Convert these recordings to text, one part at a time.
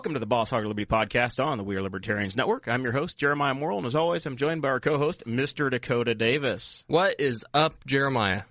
Welcome to the Boss Hog Liberty podcast on the We Are Libertarians Network. I'm your host, Jeremiah Morrill, and as always, I'm joined by our co-host, Mr. Dakota Davis. What is up, Jeremiah?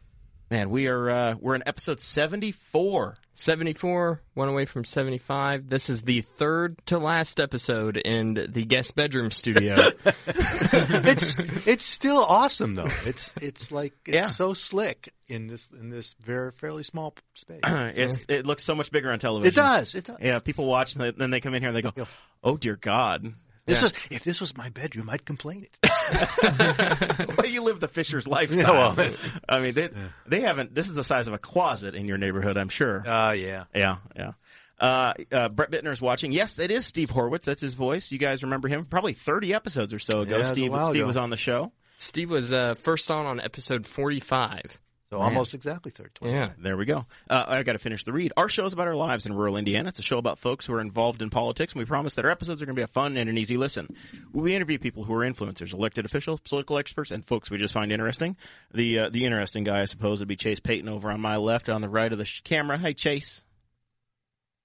Man, we are uh, we're in episode 74. 74, one away from 75. This is the third to last episode in the guest bedroom studio. it's it's still awesome though. It's it's like it's Yeah. so slick in this in this very fairly small space. it's, it looks so much bigger on television. it does. It does. Yeah, people watch and then they come in here and they go, "Oh dear God." This Yeah. is if this was my bedroom, I'd complain. It's well, you live the Fisher's lifestyle. Yeah, well, I mean, they they haven't. This is the size of a closet in your neighborhood, I'm sure. uh yeah. Yeah, yeah. Uh, uh, Brett Bittner is watching. Yes, that is Steve Horwitz. That's his voice. You guys remember him? Probably 30 episodes or so ago. Yeah, it was Steve, Steve ago. was on the show. Steve was uh, first on on episode 45. So almost exactly third. 20. Yeah. There we go. Uh, I got to finish the read. Our show is about our lives in rural Indiana. It's a show about folks who are involved in politics, and we promise that our episodes are going to be a fun and an easy listen. We interview people who are influencers, elected officials, political experts, and folks we just find interesting. The uh, the interesting guy, I suppose, would be Chase Peyton over on my left, on the right of the sh- camera. Hey, Chase,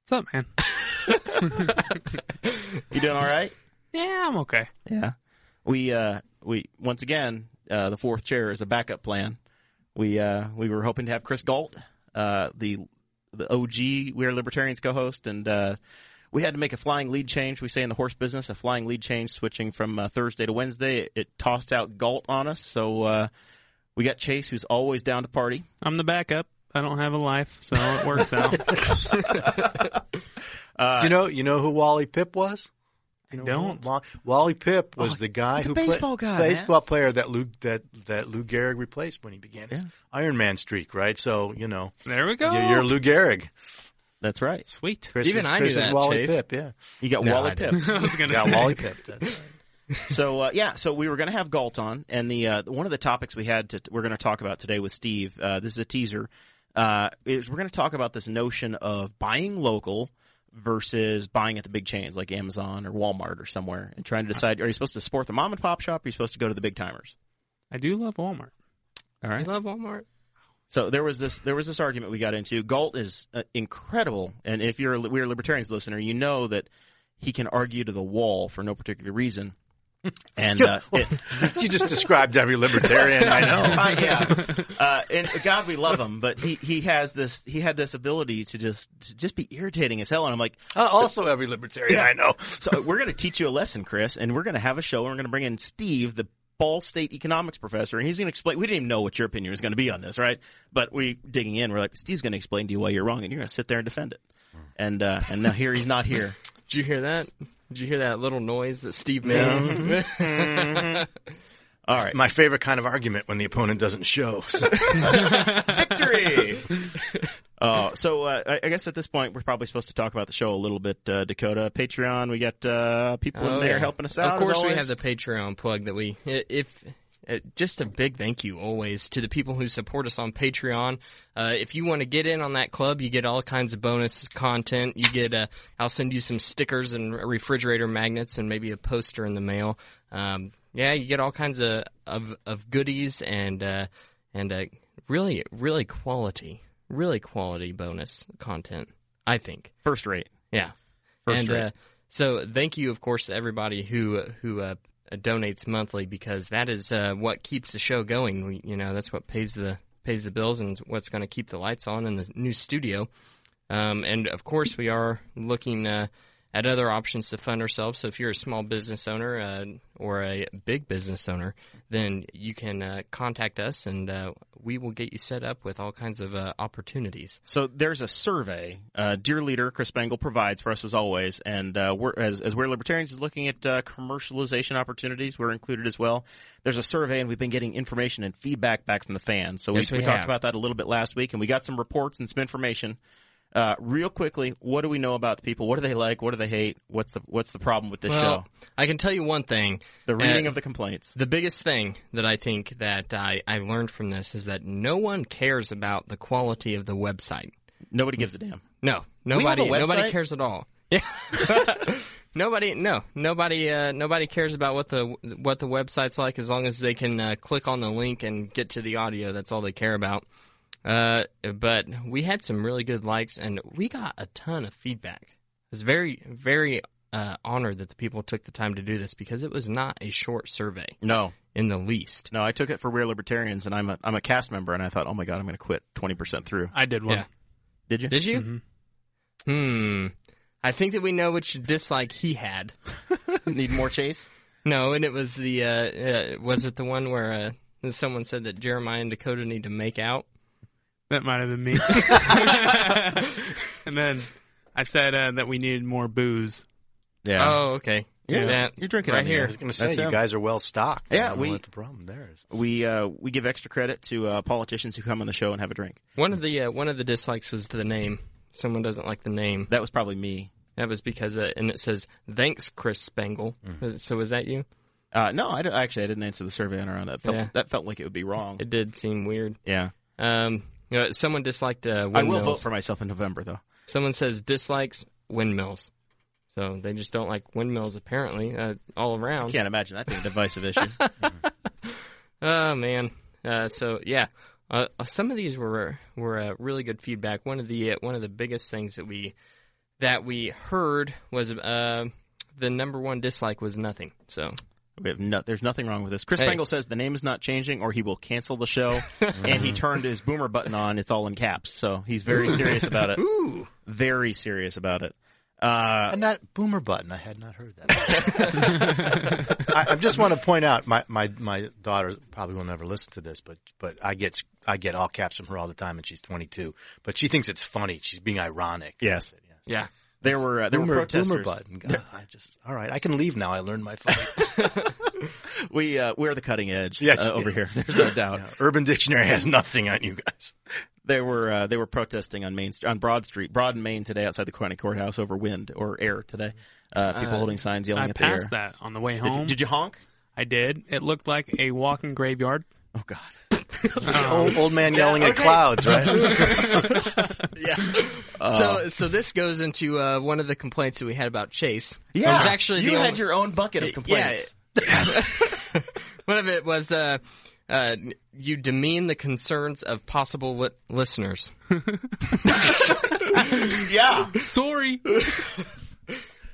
What's up, man? you doing all right? Yeah, I'm okay. Yeah. We uh we once again uh the fourth chair is a backup plan. We uh we were hoping to have Chris Galt, uh the the OG We Are Libertarians co-host and uh we had to make a flying lead change. We say in the horse business, a flying lead change switching from uh, Thursday to Wednesday. It, it tossed out Galt on us. So uh we got Chase who's always down to party. I'm the backup. I don't have a life, so it works out. you know you know who Wally Pipp was? You know don't. Wa- Wally Pipp was Oh, the guy the who baseball played, guy, man. baseball player that Lou that that Lou Gehrig replaced when he began his Iron Man streak, right? So you know there we go. you're, you're Lou Gehrig. That's right. Sweet. Chris Even is, I knew Chris is that, Wally Chase. Pipp, yeah. You got No, Wally I Pipp. I was gonna Yeah, say. Wally Pipp. Right. So uh, yeah, so we were going to have Galt on, and the uh, one of the topics we had to we're going to talk about today with Steve. Uh, this is a teaser. Uh, is we're going to talk about this notion of buying local versus buying at the big chains like Amazon or Walmart or somewhere, and trying to decide: are you supposed to support the mom and pop shop? Or are you supposed to go to the big timers? I do love Walmart. All right. I love Walmart? So there was this there was this argument we got into. Galt is uh, incredible, and if you're a we're libertarians listener, you know that he can argue to the wall for no particular reason. And uh, it, you just described every libertarian I know. Uh, yeah, uh, and God, we love him, but he he has this he had this ability to just to just be irritating as hell, and I'm like, Uh, also, every libertarian I know. so we're going to teach you a lesson, Chris, and we're going to have a show, and we're going to bring in Steve, the Ball State economics professor, and he's going to explain. We didn't even know what your opinion was going to be on this, right? But we digging in, we're like, Steve's going to explain to you why you're wrong, and you're going to sit there and defend it. And uh, and now here he's not here. Did you hear that? Did you hear that little noise that Steve made? All right, My favorite kind of argument when the opponent doesn't show. So- victory. Uh, so uh, I, I guess at this point we're probably supposed to talk about the show a little bit. Uh, Dakota, Patreon, we got uh, people in Oh, there yeah. helping us out. Of as course, we always. have the Patreon plug that we if. Uh, just a big thank you always to the people who support us on Patreon. Uh, if you want to get in on that club, you get all kinds of bonus content. You get, uh, I'll send you some stickers and refrigerator magnets and maybe a poster in the mail. Um, yeah, you get all kinds of of, of goodies and uh, and uh, really really quality, really quality bonus content. I think. first rate. Yeah. First and rate. uh, so thank you, of course, to everybody who who uh, donates monthly because that is uh, what keeps the show going. We, you know, that's what pays the pays the bills and what's going to keep the lights on in the new studio. Um, and of course, we are looking uh, at other options to fund ourselves. So if you're a small business owner uh, or a big business owner, then you can uh, contact us and uh, we will get you set up with all kinds of uh, opportunities. So there's a survey. Uh, Dear Leader Chris Spangle provides for us as always, and uh, we're as, as we're libertarians is looking at uh, commercialization opportunities. We're included as well. There's a survey, and we've been getting information and feedback back from the fans. So Yes, we, we talked about that a little bit last week, and we got some reports and some information. Uh, real quickly, what do we know about the people? What do they like? What do they hate? What's the what's the problem with this Well, show? I can tell you one thing. The reading uh, of the complaints. The biggest thing that I think that I, I learned from this is that no one cares about the quality of the website. Nobody gives a damn. No, nobody nobody cares at all. Yeah. nobody no, nobody uh, nobody cares about what the what the website's like as long as they can uh, click on the link and get to the audio. That's all they care about. Uh, but we had some really good likes and we got a ton of feedback. I was very very uh, honored that the people took the time to do this because it was not a short survey No, in the least. no. I took it for We're Libertarians, and I'm a I'm a cast member, and I thought, oh my god, I'm going to quit 20 percent through. I did one. Yeah. Did you? Did you? Mhm. Hmm. I think that we know which dislike he had. Need more chase? No, and it was the uh, uh was it the one where uh, someone said that Jeremiah and Dakota need to make out? That might have been me. and then I said uh, that we needed more booze. Yeah. Oh, okay. Yeah. That- You're drinking right on here. I was going to say That's you him. guys are well stocked. Yeah, I don't know we- what the problem there is. we uh, we give extra credit to uh, politicians who come on the show and have a drink. One of the uh, one of the dislikes was the name. Someone doesn't like the name. That was probably me. That was because uh, and it says thanks Chris Spangle. Mm. Was it- So was that you? Uh, no, I don't- actually I didn't answer the survey on our own. That felt, Yeah. that felt like it would be wrong. It did seem weird. yeah, Um, you know, someone disliked uh, I windmills. will vote for myself in November though. Someone says dislikes windmills. So they just don't like windmills apparently uh, all around. Can't imagine that being a divisive issue. Oh man. Uh, so yeah, uh, some of these were were uh, really good feedback. One of the uh, one of the biggest things that we that we heard was uh, the number one dislike was nothing. So We have no, there's nothing wrong with this. Chris Hey. Spangle says the name is not changing, or he will cancel the show. and he turned his boomer button on. It's all in caps, so he's very serious about it. ooh, Very serious about it. Uh, And that boomer button, I had not heard that. I, I just want to point out, my, my, my daughter probably will never listen to this, but but I get I get all caps from her all the time, and she's 22. But she thinks it's funny. She's being ironic. Yes. yeah. There were uh, there Boomer, were protesters. boomer button. God, I just all right. I can leave now. I learned my fight. We uh, we're the cutting edge Yes. uh, over here. There's no doubt. Urban Dictionary has nothing on you guys. They were uh, they were protesting on Main St- on Broad Street, Broad and Main today outside the county courthouse over wind or air today. Uh, people holding signs yelling I at the air. passed that on the way Did you, home. did you honk? I did. It looked like a walking graveyard. Oh God. old, old man yelling at clouds, right? Yeah. so so this goes into uh, one of the complaints that we had about Chase. Yeah. it was actually you had only- your own bucket of complaints. Yeah. One of it was uh, uh, you demean the concerns of possible li- listeners. Yeah. Sorry.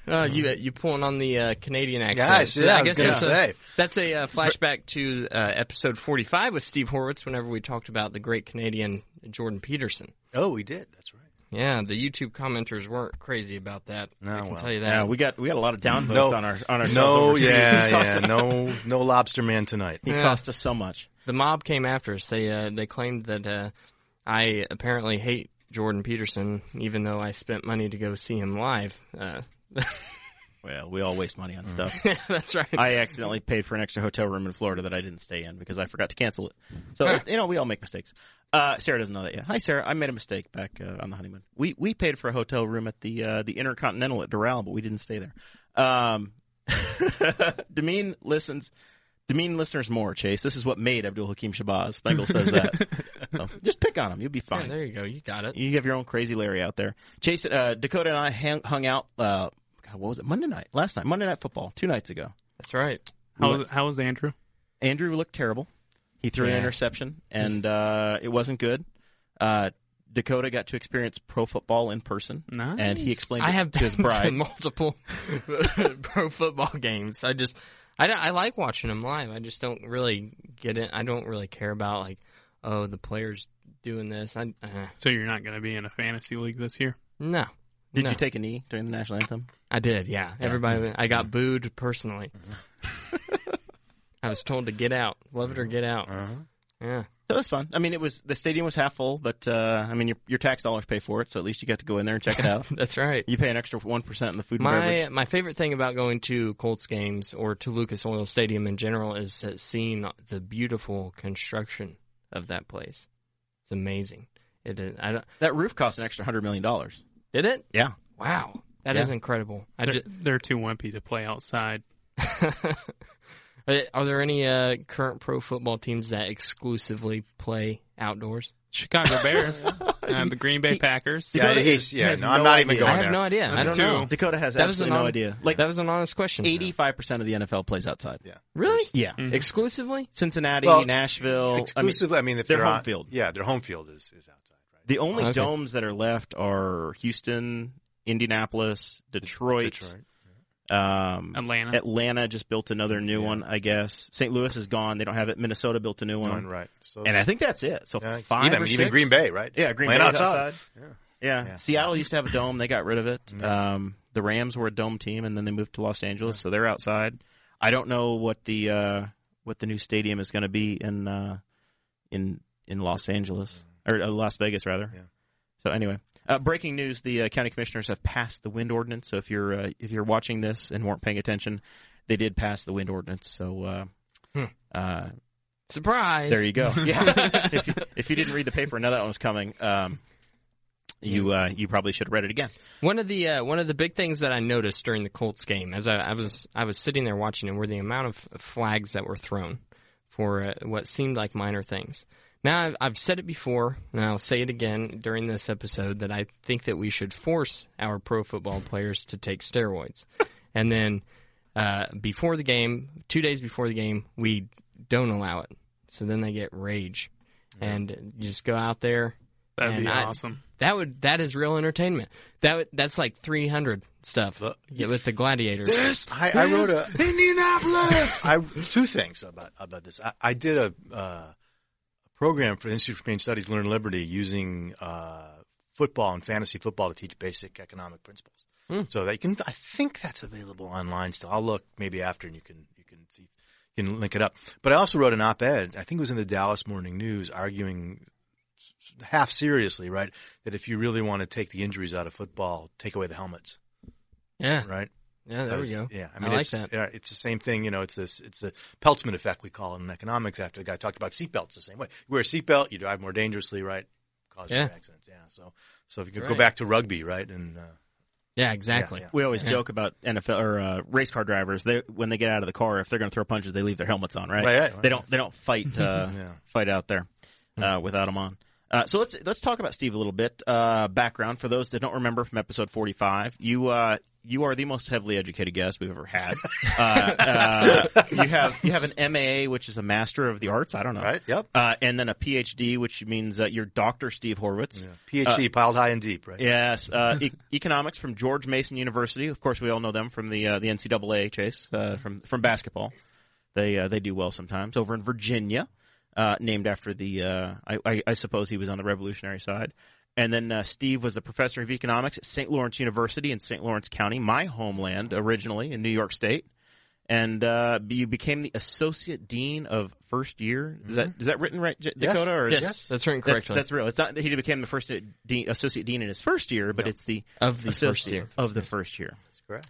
Uh, you you pulling on the uh, Canadian accent? Guys, So yeah, I was gonna that's say. A, that's a uh, flashback to uh, episode forty-five with Steve Horwitz. Whenever we talked about the great Canadian Jordan Peterson. oh, we did. That's right. Yeah, the YouTube commenters weren't crazy about that. No, I can well. tell you that. Yeah, we got we got a lot of downvotes No. on our on our No, He yeah, yeah, us- no, no lobster man tonight. He Yeah. cost us so much. the mob came after us. They uh, they claimed that uh, I apparently hate Jordan Peterson, even though I spent money to go see him live. Uh, Well, we all waste money on stuff. that's right. I accidentally paid for an extra hotel room in Florida that I didn't stay in because I forgot to cancel it. So you know, we all make mistakes. Uh, Sarah doesn't know that yet. Hi, Sarah. I made a mistake back uh, on the honeymoon. We we paid for a hotel room at the uh, the Intercontinental at Doral, but we didn't stay there. Um, demean listens. Demean listeners more, Chase. This is what made Abdul Hakim Shabazz. Spangle says that. So, just pick on him. You'll be yeah, fine. there you go. You got it. You have your own crazy Larry out there. Chase, uh, Dakota and I hang, hung out. Uh, God, what was it? Monday night, last night, Monday night football, two nights ago. That's right. How was, how was Andrew? Andrew looked terrible. He threw an interception, and uh, it wasn't good. Uh, Dakota got to experience pro football in person, Nice. and he explained I it have to been his to bride. multiple pro football games. I just, I, I like watching them live. I just don't really get it. I don't really care about like, oh, the players doing this. I uh, So you're not going to be in a fantasy league this year? no, Did No. you take a knee during the national anthem? I did, yeah. Everybody, I got booed personally. I was told to get out, love it or get out. Uh-huh. Yeah, That was fun. I mean, it was the stadium was half full, but uh, I mean, your your tax dollars pay for it, so at least you got to go in there and check it out. that's right. you pay an extra one percent in the food and My beverage. my favorite thing about going to Colts games or to Lucas Oil Stadium in general is seeing the beautiful construction of that place. It's amazing. It is, I don't, That roof cost an extra hundred million dollars. did it? Yeah. Wow, that is Yeah. incredible. They're, ju- they're too wimpy to play outside. Are there any uh, current pro football teams that exclusively play outdoors? Chicago Bears, uh, the Green Bay Packers. Yeah, Dakota he's, yeah. has No, I'm no not even going I have there. no idea. I don't two. know. Dakota has That absolutely an no hon- idea. Like That was an honest question. eighty-five percent of the NFL plays outside. Yeah. Really? Yeah. Exclusively? Cincinnati, Well, Nashville. I mean, Exclusively, I mean, if their they're home on- field. Yeah, their home field is, is outside, right? the only Okay. domes that are left are Houston, Indianapolis, Detroit. Detroit. Um, Atlanta. Atlanta just built another new one, I guess. St. Louis is gone. They don't have it. Minnesota built a new one. One, right. So, And I think that's it. So yeah, five even, or even? Green Bay, right? Yeah, Green Bay outside. outside. Yeah. Yeah. Seattle used to have a dome. They got rid of it. Um, the Rams were a dome team, and then they moved to Los Angeles, so they're outside. I don't know what the uh, what the new stadium is going to be in uh, in in Los Angeles or uh, Las Vegas rather. Yeah. So anyway, uh, breaking news: the uh, county commissioners have passed the wind ordinance. So if you're uh, if you're watching this and weren't paying attention, they did pass the wind ordinance. So. Uh, Hmm. uh, Surprise. there you go. Yeah. if, you, if you didn't read the paper and know that one was coming, um, you uh, you probably should have read it again. One of the uh, one of the big things that I noticed during the Colts game, as I, I was I was sitting there watching it, were the amount of flags that were thrown for uh, what seemed like minor things. Now I've, I've said it before, and I'll say it again during this episode that I think that we should force our pro football players to take steroids, and then uh, before the game, two days before the game, we don't allow it. So then they get rage, and just go out there. That'd and be I- awesome. That would that is real entertainment. That would, that's like three hundred stuff Look, yeah, with the gladiators. I, I wrote a Indianapolis. I two things about about this. I, I did a, uh, a program for the Institute for Humane Studies, Learn Liberty, using uh, football and fantasy football to teach basic economic principles. So that you can, I think that's available online still. I'll look maybe after, and you can you can see you can link it up. But I also wrote an op-ed. I think it was in the Dallas Morning News, arguing half seriously, right, that if you really want to take the injuries out of football, take away the helmets, Yeah, right? Yeah, there we go. Yeah, I I mean, like it's, that. Yeah, it's the same thing. You know, it's this. It's the Peltzman effect we call it in economics. After the guy talked about seatbelts, the same way. You wear a seatbelt, you drive more dangerously, right? Cause Yeah. accidents. Yeah. So, so if you could go back to rugby, right, and uh, Yeah, exactly. Yeah, We always Yeah. joke about NFL or uh, race car drivers. They when they get out of the car, if they're going to throw punches, they leave their helmets on, right? Right, right, right. They don't. They don't fight. Uh, Yeah. Fight out there uh, without them on. Uh, so let's let's talk about Steve a little bit. Uh, background for those that don't remember from episode forty five. You uh, you are the most heavily educated guest we've ever had. uh, uh, you have you have an MA, which is a Master of the Arts. I don't know. right, yep, Uh, and then a PhD, which means uh, you're Doctor Steve Horwitz. PhD piled high and deep, right? Yes, uh, e- economics from George Mason University. Of course, we all know them from the uh, the NCAA chase uh, from from basketball. They uh, they do well sometimes over in Virginia, uh, named after the uh, I, I, I suppose he was on the revolutionary side. And then uh, Steve was a professor of economics at St. Lawrence University in St. Lawrence County, my homeland originally in New York State. And uh, you became the associate dean of first year. Is that is that written right, J- Yes. Dakota? Or is- Yes, that's written that's, correctly. that's real. It's not that he became the first dean, associate dean in his first year, but it's the Of the associate first year. of the first year. That's correct.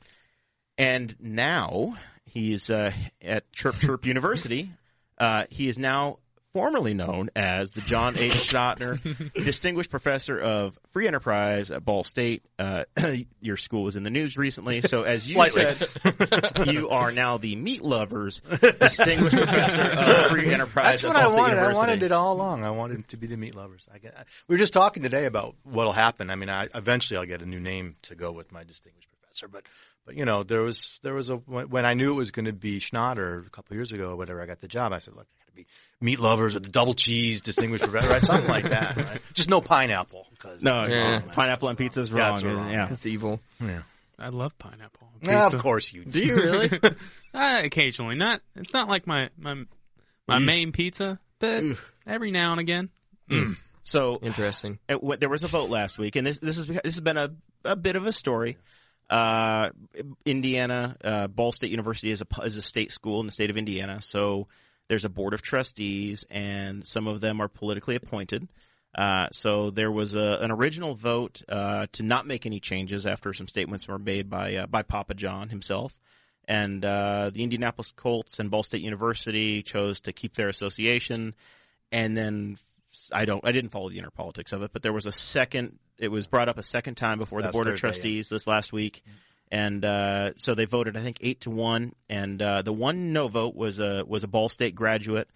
And now he's uh, at Chirp Chirp University. Uh, he is now formerly known as the John H. Schnatter Distinguished Professor of Free Enterprise at Ball State. Uh, your school was in the news recently, so as you Slightly. said, you are now the Meat Lovers Distinguished Professor of Free Enterprise That's at what Ball I State wanted. I University. wanted it all along. I wanted to be the meat lovers. I get, we were just talking today about what'll happen. I mean, I, eventually I'll get a new name to go with my distinguished professor, but but you know, there was there was a when when I knew it was going to be Schnatter a couple of years ago or whatever. I got the job. I said, look, I got to be meat lovers with the double cheese distinguished professor, right? Something like that. Right? Just no pineapple. Cause No, Yeah. pineapple on pizza is Yeah, wrong. that's wrong. Yeah. It's evil. yeah. I love pineapple. on Yeah, of course you. Do you really? Uh, occasionally, not. It's not like my my my mm. main pizza, but every now and again. Mm. Mm. So Interesting. it, what, there was a vote last week, and this this is this has been a, a bit of a story. Uh, Indiana, uh, Ball State University is a is a state school in the state of Indiana, so there's a board of trustees, and some of them are politically appointed. Uh, so there was a, an original vote uh, to not make any changes after some statements were made by uh, by Papa John himself, and uh, the Indianapolis Colts and Ball State University chose to keep their association, and then I don't I didn't follow the inner politics of it, but there was a second. It was brought up a second time before the Last board of Thursday, yeah. trustees this last week, and uh, so they voted I think eight to one, and uh, the one no vote was a was a Ball State graduate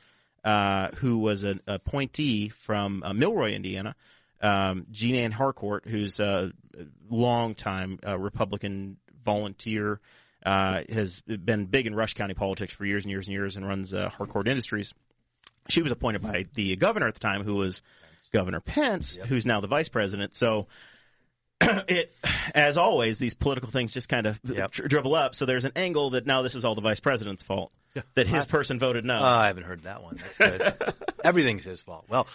uh, who was an appointee from uh, Milroy, Indiana, um, Jean Ann Harcourt, who's a longtime uh, Republican volunteer, uh, has been big in Rush County politics for years and years and years, and runs uh, Harcourt Industries. She was appointed by the governor at the time, who was Governor Pence, who's now the vice president. So it, as always, these political things just kind of Yep. dri- dribble up. So there's an angle that now this is all the vice president's fault. That his person voted no. Oh, I haven't heard that one. That's good. Everything's his fault. Well,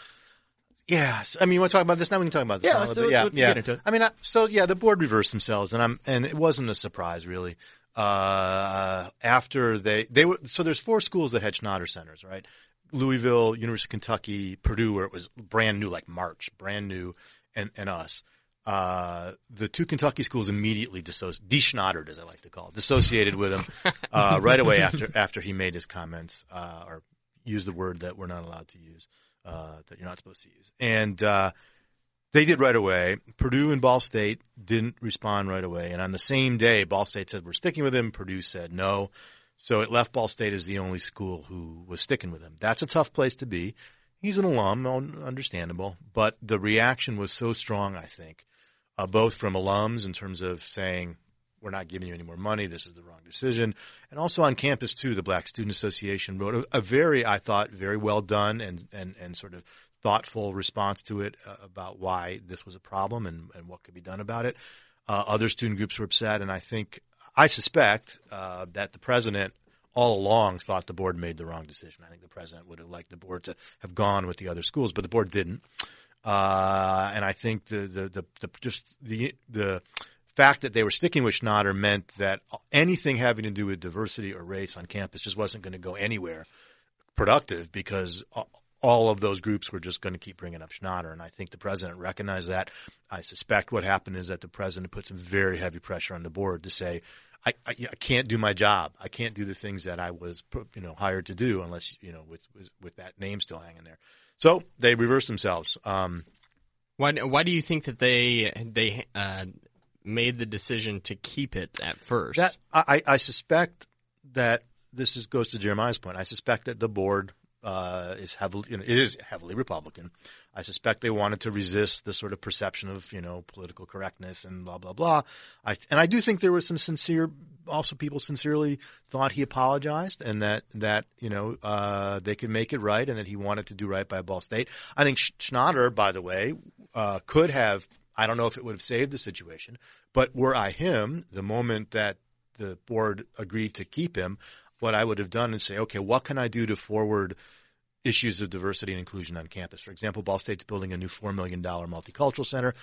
yeah. so- I mean, you want to talk about this now? We can talk about this Yeah, now a let's- little bit. Yeah, yeah. get into it. I mean, I, so yeah, the board reversed themselves, and I'm and it wasn't a surprise really. Uh, after they they were so there's four schools that had Schnatter centers, right? Louisville, University of Kentucky, Purdue, where it was brand new, like March, brand new, and and us. Uh, the two Kentucky schools immediately dissoci- deschnattered, as I like to call it, dissociated with him uh, right away after after he made his comments uh, or used the word that we're not allowed to use, uh, that you're not supposed to use, and uh, they did right away. Purdue and Ball State didn't respond right away, and on the same day, Ball State said we're sticking with him. Purdue said no, so it left Ball State as the only school who was sticking with him. That's a tough place to be. He's an alum, understandable, but the reaction was so strong. I think uh, both from alums in terms of saying we're not giving you any more money, this is the wrong decision, and also on campus too. The Black Student Association wrote a, a very, I thought, very well done and and and sort of thoughtful response to it uh, about why this was a problem and, and what could be done about it. Uh, other student groups were upset, and I think I suspect uh, that the president all along thought the board made the wrong decision. I think the president would have liked the board to have gone with the other schools, but the board didn't. Uh, and I think the, the, the, the just the the fact that they were sticking with Schnatter meant that anything having to do with diversity or race on campus just wasn't going to go anywhere productive because all of those groups were just going to keep bringing up Schnatter. And I think the president recognized that. I suspect what happened is that the president put some very heavy pressure on the board to say, I, I, I can't do my job. I can't do the things that I was, you know, hired to do unless, you know, with, with, with that name still hanging there. So they reversed themselves. Um, Why why do you think that they they uh, made the decision to keep it at first? That I, I suspect that this is, goes to Jeremiah's point. I suspect that the board uh, is heavily, you know, it is heavily Republican. I suspect they wanted to resist the sort of perception of you know political correctness and blah blah blah. I and I do think there was some sincere, also people sincerely thought he apologized and that that you know uh, they could make it right and that he wanted to do right by Ball State. I think Sch- Schnatter, by the way, uh, could have. I don't know if it would have saved the situation, but were I him, the moment that the board agreed to keep him, what I would have done is say, okay, what can I do to forward issues of diversity and inclusion on campus? For example, Ball State's building a new $4 million multicultural center.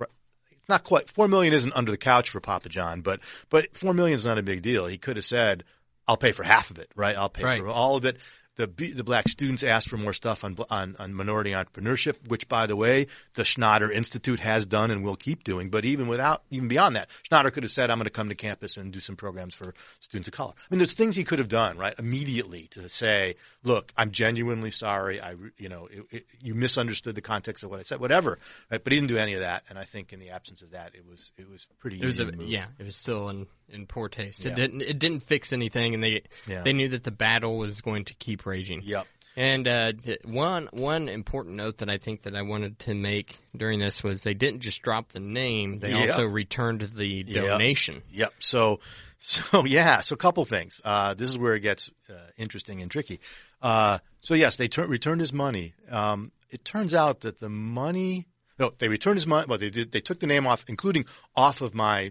It's not quite, 4 million isn't under the couch for Papa John, but, but 4 million is not a big deal. He could have said, I'll pay for half of it, right? I'll pay Right. for all of it. The, the black students asked for more stuff on, on, on minority entrepreneurship, which, by the way, the Schnatter Institute has done and will keep doing. But even without, even beyond that, Schnatter could have said, I'm going to come to campus and do some programs for students of color. I mean, there's things he could have done, right? Immediately to say, look, I'm genuinely sorry. I, you know, it, it, you misunderstood the context of what I said, whatever. Right? But he didn't do any of that. And I think in the absence of that, it was, it was pretty it was easy a, yeah, it was still in, in poor taste. Yeah. It didn't it didn't fix anything, and they Yeah. they knew that the battle was going to keep raging. Yep. And uh, one one important note that I think that I wanted to make during this was they didn't just drop the name; they Yeah. also returned the donation. Yep. So, so yeah. So a couple things. Uh, this is where it gets uh, interesting and tricky. Uh, so yes, they tur- returned his money. Um, it turns out that the money. No, they returned his money. Well, they did. They took the name off, including off of my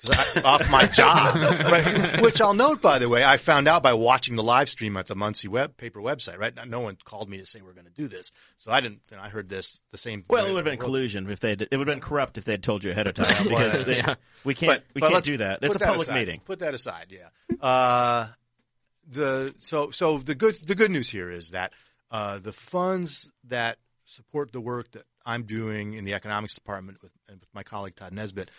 because off my job. right? Which I'll note, by the way, I found out by watching the live stream at the Muncie web paper website. Right? No one called me to say we're going to do this, so I didn't. And I heard this the same. Well, it would have been collusion if they. It would have been corrupt if they had told you ahead of time because they, we can't. we can't do that. It's a public aside. meeting. Put that aside. Yeah. Uh, the so so the good the good news here is that uh, the funds that support the work that I'm doing in the economics department with, and with my colleague Todd Nesbit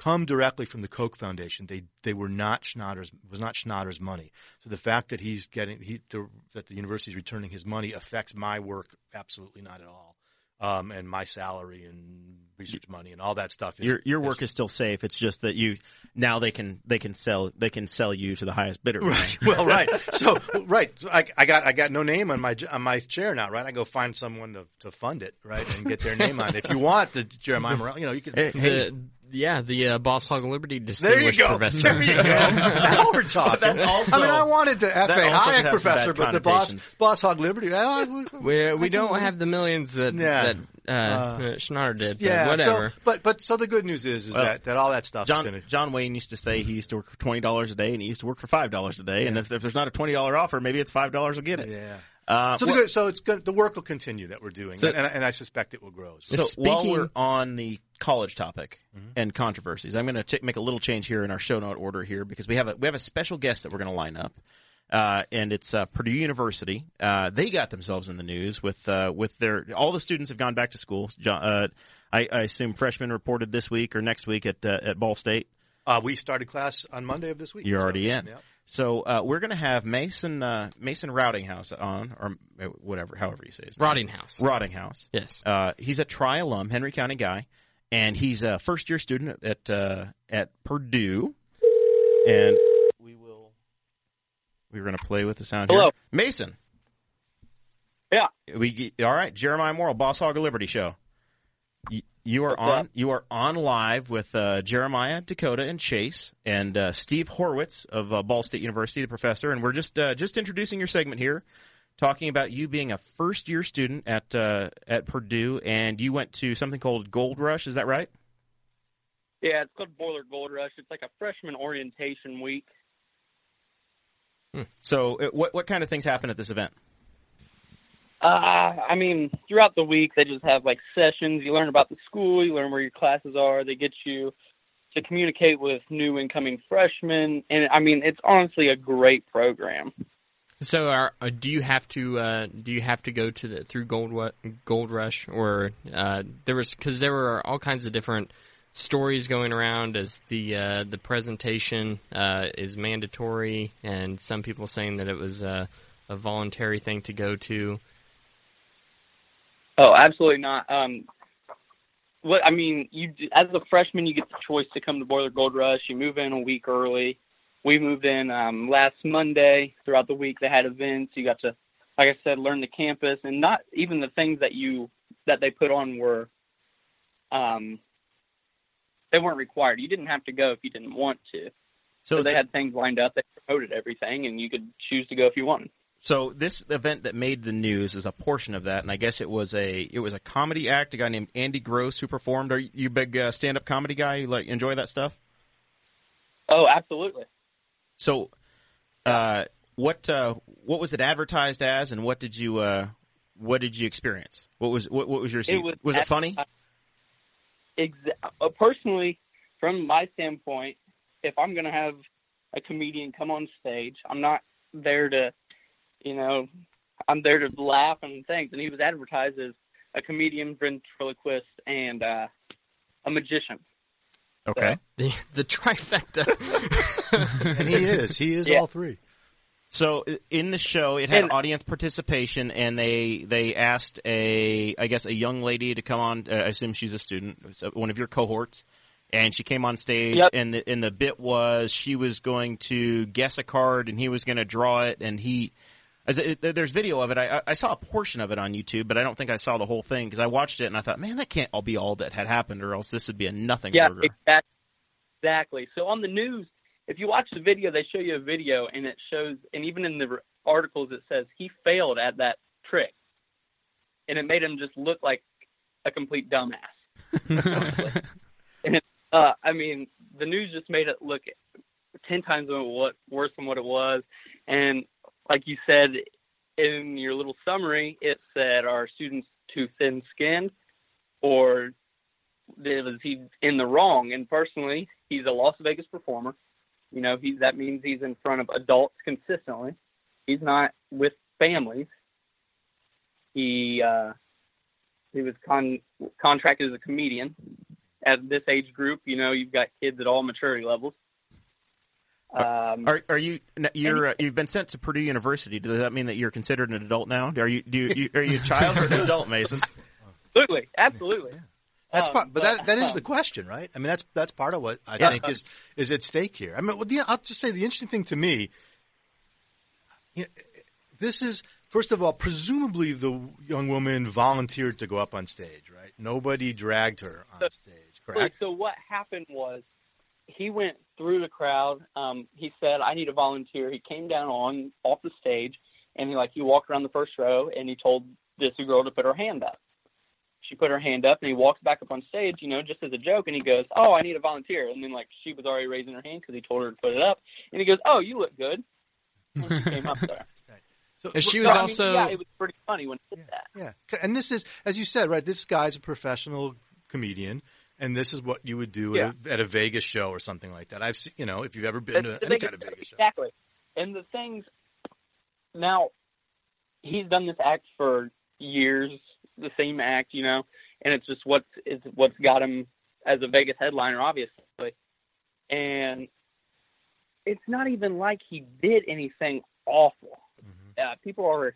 come directly from the Koch Foundation. They they were not Schnatter's was not Schnatter's money. So the fact that he's getting he the, that the university is returning his money affects my work absolutely not at all. Um, and my salary and research money and all that stuff. Is, Your your work is still safe. It's just that you now they can they can sell they can sell you to the highest bidder. Right. Well, right. So, right. So I, I got I got no name on my on my chair now, right? I go find someone to, to fund it, right, and get their name on it. If you want the Jeremiah Morrill, you know, you can. Hey, hey, The, yeah, the uh, Boss Hog Liberty there you Distinguished go. Professor. There you go. now we're talking. That's also- I mean, I wanted the FA Hayek professor, but the boss boss hog liberty. uh, We, we don't have the millions that Yeah. that uh, Schnatter did. But yeah. whatever. So, but but so the good news is is Well, that, that all that stuff John going to. John Wayne used to say he used to work for twenty dollars a day and he used to work for five dollars a day. And if, if there's not a twenty dollar offer, maybe it's five dollars. will get it. Yeah. Uh, So, the good, so it's good. The work will continue that we're doing, So- and, and I suspect it will grow. So, So while we're on the college topic Mm-hmm. and controversies, I'm going to make a little change here in our show note order here because we have a we have a special guest that we're going to line up, uh, and it's uh, Purdue University. Uh, they got themselves in the news with uh, with their all the students have gone back to school. Uh, I, I assume freshmen reported this week or next week at uh, at Ball State. uh, we started class on Monday of this week. You're So, already in. yeah. So uh, we're going to have Mason uh, Mason Rottinghaus on, or uh, whatever, however you say his name. Rottinghaus. Rottinghaus. Yes. Uh, he's a Tri alum, Henry County guy, and he's a first year student at uh, at Purdue. And we will we're going to play with the sound Hello. here. Mason. Yeah. We all right, Jeremiah Morrill, Boss Hog of Liberty show. You, you are What's on. up? You are on live with uh, Jeremiah, Dakota, and Chase, and uh, Steve Horwitz of uh, Ball State University, the professor. And we're just uh, just introducing your segment here, talking about you being a first year student at uh, at Purdue, and you went to something called Gold Rush. Is that right? Yeah, it's called Boiler Gold Rush. It's like a freshman orientation week. So, uh, what what kind of things happen at this event? Uh, I mean, throughout the week, they just have like sessions. You learn about the school, you learn where your classes are. They get you to communicate with new incoming freshmen, and I mean, it's honestly a great program. So, are, uh, do you have to uh, do you have to go to the through Gold Gold Rush or uh, there was because there were all kinds of different stories going around as the uh, the presentation uh, is mandatory and some people saying that it was uh, a voluntary thing to go to. Oh, absolutely not. Um, what I mean, you as a freshman, you get the choice to come to Boiler Gold Rush. You move in a week early. We moved in um, last Monday. Throughout the week, they had events. You got to, like I said, learn the campus, and not even the things that you that they put on were, um, they weren't required. You didn't have to go if you didn't want to. So, So they had things lined up. They promoted everything, and you could choose to go if you wanted. So this event that made the news is a portion of that, and I guess it was a it was a comedy act. A guy named Andy Gross who performed. Are you a big uh, stand up comedy guy? You like enjoy that stuff? Oh, absolutely. So, uh, what uh, what was it advertised as, and what did you uh, what did you experience? What was what, what was your It was was it funny? Exa- uh, personally, from my standpoint, if I'm going to have a comedian come on stage, I'm not there to, you know, I'm there to laugh and things. And he was advertised as a comedian, ventriloquist, and uh, a magician. Okay. The the trifecta. And he is. He is Yeah. all three. So in the show, it had And- audience participation, and they they asked a I guess a young lady to come on. Uh, I assume she's a student, one of your cohorts, and she came on stage, Yep. and the and the bit was she was going to guess a card, and he was going to draw it, and he. As it, there's video of it. I, I saw a portion of it on YouTube, but I don't think I saw the whole thing because I watched it and I thought, man, that can't all be all that had happened, or else this would be a nothing Yeah, burger. exact- exactly. So on the news, if you watch the video, they show you a video, and it shows, and even in the r- articles, it says he failed at that trick, and it made him just look like a complete dumbass. honestly. and it, uh, I mean, the news just made it look ten times what worse than what it was. And like you said in your little summary, it said, "Are students too thin-skinned, or was he in the wrong?" And personally, he's a Las Vegas performer. You know, he, that means he's in front of adults consistently. He's not with families. He uh, he was con- contracted as a comedian. At this age group, you know, you've got kids at all maturity levels. Um, Are are you you're uh, you've been sent to Purdue University? Does that mean that you're considered an adult now? Are you do you, you are you a child or an adult, Mason? absolutely, absolutely. That's Um, part, but that that is um, the question, right? I mean, that's that's part of what I Yeah. think is is at stake here. I mean, well, the, I'll just say the interesting thing to me, you know, this is first of all, presumably the young woman volunteered to go up on stage, right? Nobody dragged her on So- stage, correct? So what happened was he went through the crowd. Um, he said, "I need a volunteer." He came down on off the stage, and he like he walked around the first row, and he told this girl to put her hand up. She put her hand up, and he walks back up on stage, you know, just as a joke, and he goes, "Oh, I need a volunteer." And then like she was already raising her hand because he told her to put it up, and he goes, "Oh, you look good." And she came up there. So, And she So, was I mean, also yeah, it was pretty funny when he did that. Yeah, and this is, as you said, right? This guy's a professional comedian, and this is what you would do at, a, at a Vegas show or something like that. I've seen, you know, if you've ever been to any thing kind of Vegas show. Exactly. And the things now, he's done this act for years, the same act, you know, and it's just what's is what's got him as a Vegas headliner, obviously. And it's not even like he did anything awful. Uh, people are,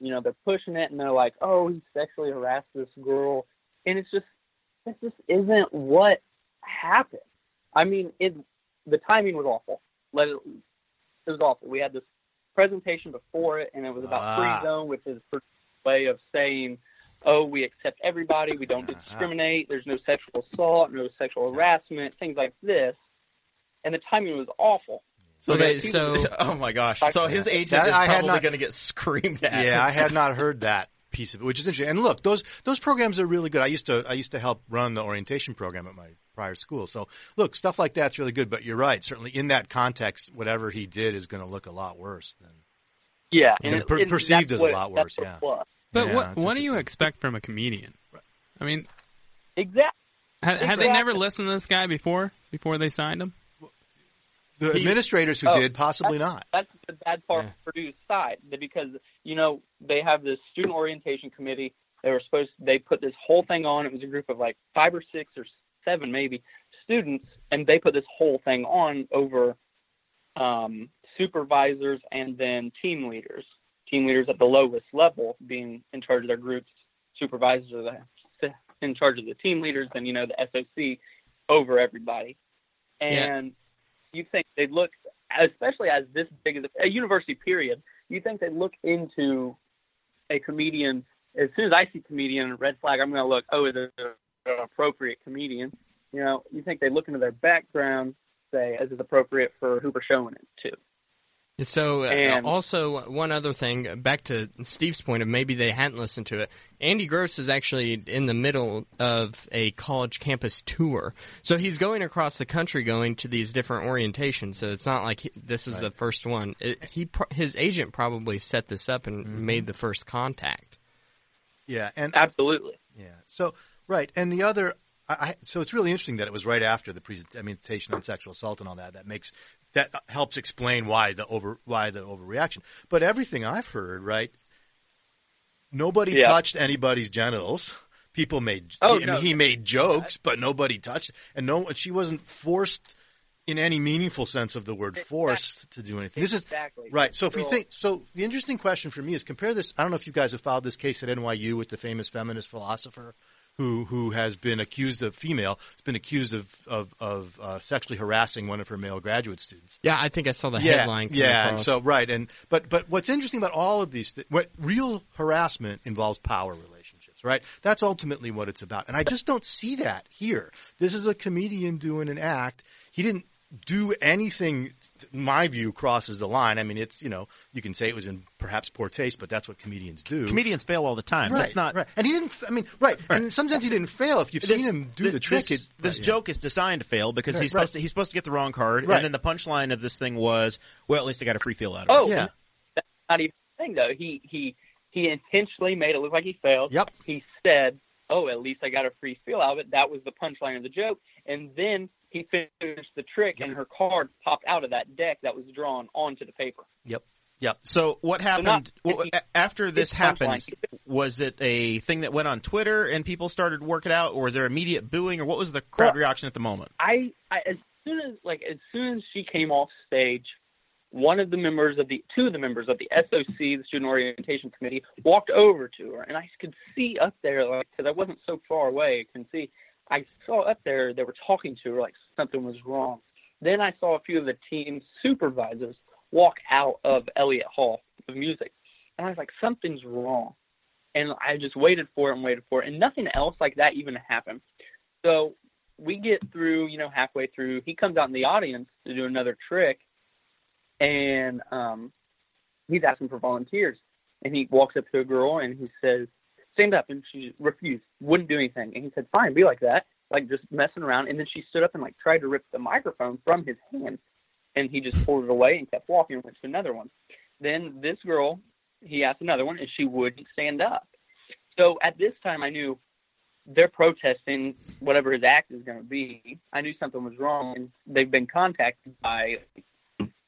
you know, they're pushing it and they're like, "Oh, he sexually harassed this girl," and it's just, it just isn't what happened. I mean, it the timing was awful. Let it, it was awful. We had this presentation before it, and it was about Ah. free zone, which is a way of saying, "Oh, we accept everybody. We don't Uh-huh. discriminate. There's no sexual assault, no sexual harassment, things like this." And the timing was awful. So Okay, that- so- oh my gosh! So his agent That is probably going to get screamed at. yeah, I had not heard that piece of it, which is interesting. And look, those those programs are really good. I used to I used to help run the orientation program at my prior school. So look, stuff like that's really good. But you're right. Certainly in that context, whatever he did is going to look a lot worse than. Yeah, And it- per- and perceived that's as a lot worse, yeah. But Yeah, what what do you expect from a comedian? I mean, Exactly. had, had they never listened to this guy before before they signed him? The administrators who Oh, did, possibly not. That's the bad part of Purdue's side because you know they have this student orientation committee. They were supposed they put this whole thing on. It was a group of like five or six or seven maybe students, and they put this whole thing on over um, supervisors and then team leaders. Team leaders at the lowest level being in charge of their groups. Supervisors are the, in charge of the team leaders, and you know the SOC over everybody. Yeah. You think they'd look, especially as this big as a, a university period, you think they'd look into a comedian. As soon as I see comedian, red flag, I'm going to look, oh, is it an appropriate comedian? You know, you think they look into their background, say, as is appropriate for who we're showing it to? So, uh, And- also one other thing, back to Steve's point of maybe they hadn't listened to it. Andy Gross is actually in the middle of a college campus tour, so he's going across the country, going to these different orientations. So it's not like he, this was the first one. It, he his agent probably set this up and Mm-hmm. made the first contact. Yeah, and Absolutely. Yeah. So right, and the other, I, I, so it's really interesting that it was right after the presentation on sexual assault and all that. That makes that helps explain why the over why the overreaction. But everything I've heard, right? Nobody Yeah. touched anybody's genitals. People made. Oh, he, I no. he made jokes, but nobody touched. And no, she wasn't forced in any meaningful sense of the word forced to do anything. This is Exactly. right. So if we think, so the interesting question for me is compare this. I don't know if you guys have followed this case at NYU with the famous feminist philosopher who who has been accused of female, has been accused of of, of uh, sexually harassing one of her male graduate students. Yeah, I think I saw the yeah, headline. yeah. Across. so right, and but but what's interesting about all of these, th- what real harassment involves power relationships, right? That's ultimately what it's about, and I just don't see that here. This is a comedian doing an act. He didn't do anything. In my view crosses the line. I mean, it's you know you can say it was in perhaps poor taste, but that's what comedians do. Comedians fail all the time. Right, That's not. right. And he didn't. I mean, right. And in some sense, he didn't fail. If you've This- seen him do this- the trick, This, it, this right, yeah. joke is designed to fail because Right, he's supposed right. to he's supposed to get the wrong card, Right. and then the punchline of this thing was, well, at least I got a free feel out of it. Oh, Yeah. that's not even the thing though. He he he intentionally made it look like he failed. Yep. He said, "Oh, at least I got a free feel out of it." That was the punchline of the joke, and then he finished the trick, and her card popped out of that deck that was drawn onto the paper. Yep. Yep. So what happened not- w- a- after this happened? Was it a thing that went on Twitter and people started working out, or was there immediate booing, or what was the crowd Well- reaction at the moment? I, I as soon as like as soon as she came off stage, one of the members of the two of the members of the SOC, the Student Orientation Committee, walked over to her, and I could see up there like because I wasn't so far away, I can see. I saw up there they were talking to her like something was wrong. Then I saw a few of the team supervisors walk out of Elliott Hall of Music, and I was like, something's wrong. And I just waited for it and waited for it, and nothing else like that even happened. So we get through, you know, halfway through. He comes out in the audience to do another trick, and um, he's asking for volunteers. And he walks up to a girl and he says, "Stand up," and she refused, wouldn't do anything. And he said, "Fine, be like that," like just messing around. And then she stood up and like tried to rip the microphone from his hand, and he just pulled it away and kept walking and went to another one. Then this girl, he asked another one, and she wouldn't stand up. So at this time, I knew they're protesting whatever his act is going to be. I knew something was wrong, and they've been contacted by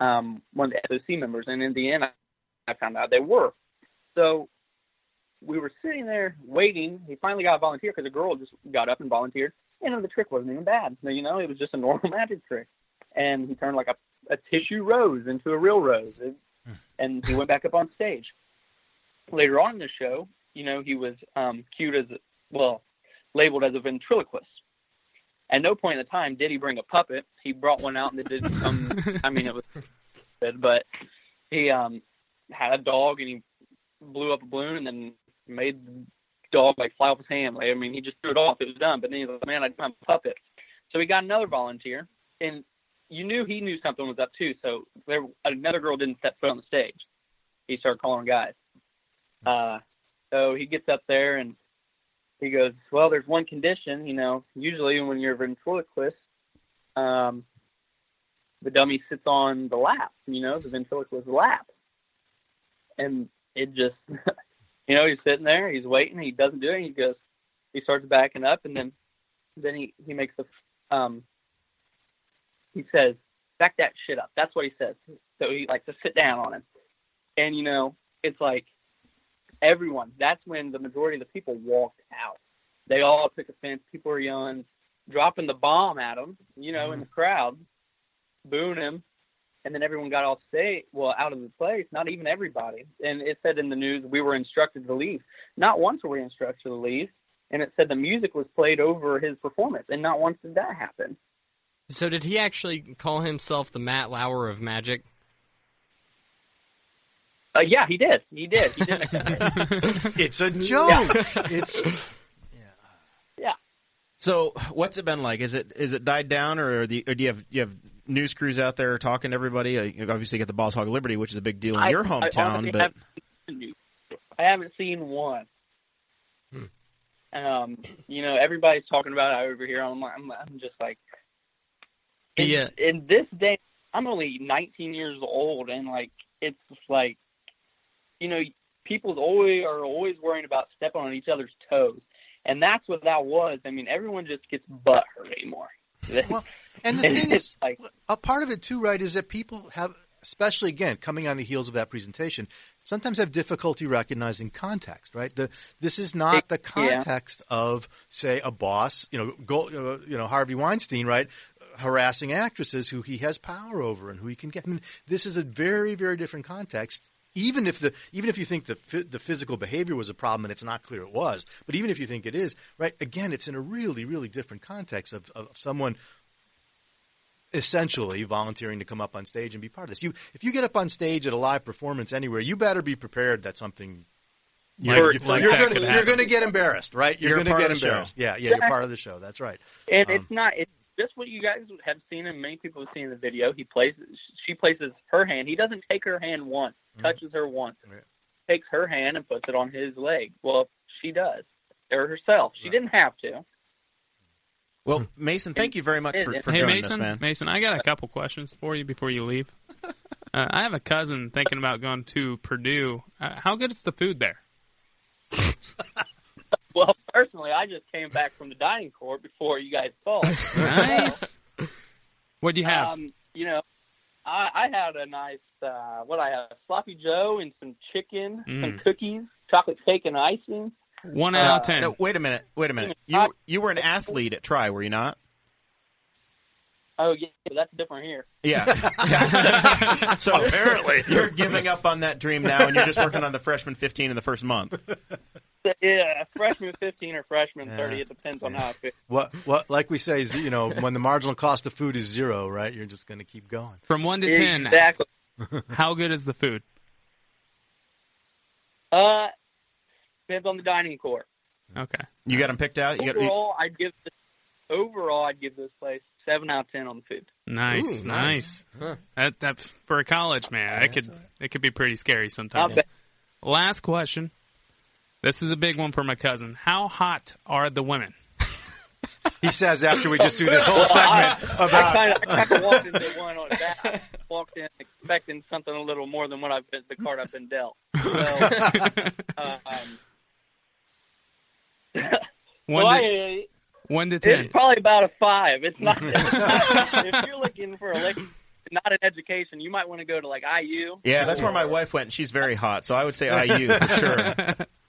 um, one of the SOC members, and in the end, I, I found out they were. So we were sitting there waiting. He finally got a volunteer because a girl just got up and volunteered, and the trick wasn't even bad. You know, it was just a normal magic trick, and he turned like a, a tissue rose into a real rose, It- and he went back up on stage. Later on in the show, you know, he was um, cued as well labeled as a ventriloquist. At no point in the time did he bring a puppet. He brought one out and it didn't come. I mean, it was good, but he um had a dog and he blew up a balloon and then made the dog like fly off his hand. Like, I mean, he just threw it off. It was done. But then he's like, man, I a puppet. So he got another volunteer, and you knew he knew something was up too. So there, another girl didn't step foot on the stage. He started calling guys. Uh, so he gets up there and he goes, "Well, there's one condition. You know, usually when you're a ventriloquist, um, the dummy sits on the lap. You know, the ventriloquist's lap, and it just, you know, he's sitting there, he's waiting, he doesn't do it. He goes, he starts backing up, and then, then he he makes the, um, he says, "Back that shit up." That's what he says. So he likes to sit down on him, and you know, it's like everyone. That's when the majority of the people walked out. They all took offense. People were yelling, dropping the bomb at him, you know, in the crowd, booing him. And then everyone got off stage, well, out of the place. Not even everybody. And it said in the news we were instructed to leave. Not once were we instructed to leave. And it said the music was played over his performance, and not once did that happen. So did he actually call himself the Matt Lauer of Magic? Uh, yeah, he did. He did. He did. It's a joke. It's yeah. So what's it been like? Is it is it died down, or, the, or do you have you have news crews out there talking to everybody? Uh, You obviously get the Boss Hog Liberty, which is a big deal in I- your hometown, honestly but haven't I haven't seen one. Hmm. Um, you know, everybody's talking about it over here. I'm, I'm, I'm just like, in, Yeah. in this day, I'm only 19 years old, and like, it's just like, you know, people always are always worrying about stepping on each other's toes, and that's what that was. I mean, everyone just gets butt hurt anymore. Well, and the thing is, like- a part of it too, right, is that people have, especially again, coming on the heels of that presentation, sometimes have difficulty recognizing context, right? The, this is not the Yeah. context of, say, a boss, you know, go, uh, you know, Harvey Weinstein, right? Harassing actresses who he has power over and who he can get. I mean, this is a very, very different context. Even if the even if you think the the physical behavior was a problem and it's not clear it was, but even if you think it is, right? Again, it's in a really, really different context of, of someone essentially volunteering to come up on stage and be part of this. You, if you get up on stage at a live performance anywhere, you better be prepared that something You're- you're, like you're gonna, could you're happen. going to get embarrassed, right? You're, You're going to get of the show. embarrassed. Yeah, yeah, you're part of the show. That's right. And Um, it's not it's just what you guys have seen and many people have seen in the video. He places, she places her hand. He doesn't take her hand once, touches her once, Right. takes her hand and puts it on his leg. Well, she does, or herself. She didn't have to. Well, Mason, thank you very much for, for hey doing Mason, this, man. Mason, I got a couple questions for you before you leave. Uh, I have a cousin thinking about going to Purdue. Uh, how good is the food there? Well, personally, I just came back from the dining court before you guys called. Nice. What'd you have? Um, you know, I, I had a nice uh what I have sloppy Joe and some chicken, some Mm. cookies, chocolate cake and icing. One out of uh, ten. No, wait a minute. Wait a minute. You you were an athlete at Tri, were you not? Oh yeah, that's different here. Yeah. Yeah. so apparently you're giving up on that dream now, and you're just working on the freshman 15 in the first month. Yeah, freshman fifteen or freshman Yeah. thirty. It depends on how I feel. What what like we say is you know when the marginal cost of food is zero, right? You're just going to keep going. From one to ten, Exactly. how good is the food? Uh, depends on the dining court. Okay. You got them picked out. You got. Overall, I'd give this, overall I'd give this place seven out of ten on the food. Nice, Ooh, nice. nice. That that for a college man, that could it could be pretty scary sometimes. Last question. This is a big one for my cousin. How hot are the women? He says after we just do this whole segment I about kind of I kind of walked into one on that. Walked in expecting something a little more than what I've been, the card I've been dealt. So, um, One so to, I, one to ten. it's probably about a five. It's not. It's not if you're looking for a lick, not an education, you might want to go to like IU. Yeah, that's where my wife went. and She's very hot, so I would say IU for sure.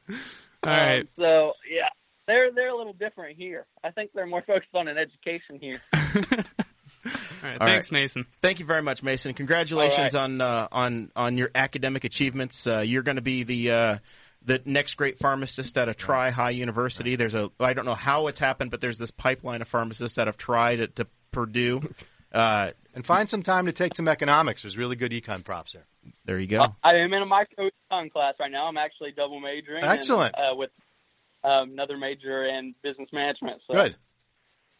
All right. Um, so yeah, they're they're a little different here. I think they're more focused on an education here. All right. All Thanks, Mason. Thank you very much, Mason. Congratulations on uh, on on your academic achievements. Uh, you're going to be the uh, the next great pharmacist at a Tri High University. There's a I don't know how it's happened, but there's this pipeline of pharmacists out of Tri to, to Purdue. Uh, and find some time to take some economics. There's really good econ profs there. There you go. I am in a micro econ class right now. I'm actually double majoring. Excellent. uh, with um, another major in business management. So. Good.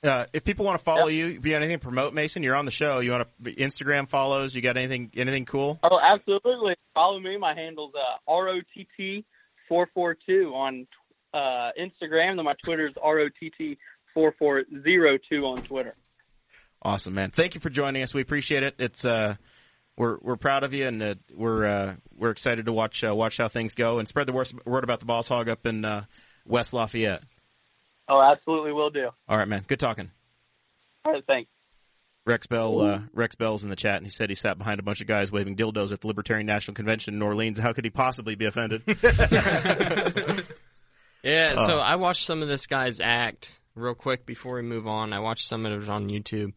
Uh, if people want to follow you, you got anything to promote, Mason? You're on the show. You want to Instagram follows? You got anything anything cool? Oh, absolutely. Follow me. My handle's uh, ROTT442 on uh, Instagram. Then my Twitter's ROTT4402 on Twitter. Awesome, man. Thank you for joining us. We appreciate it. It's uh, we're we're proud of you, and uh, we're uh, we're excited to watch uh, watch how things go and spread the word, word about the Boss Hog up in uh, West Lafayette. Oh, absolutely will do. All right, man. Good talking. All right, thanks. Rex Bell, uh, Rex Bell's in the chat, and he said he sat behind a bunch of guys waving dildos at the Libertarian National Convention in New Orleans. How could he possibly be offended? Yeah, Uh. so I watched some of this guy's act real quick before we move on. I watched some of it on YouTube.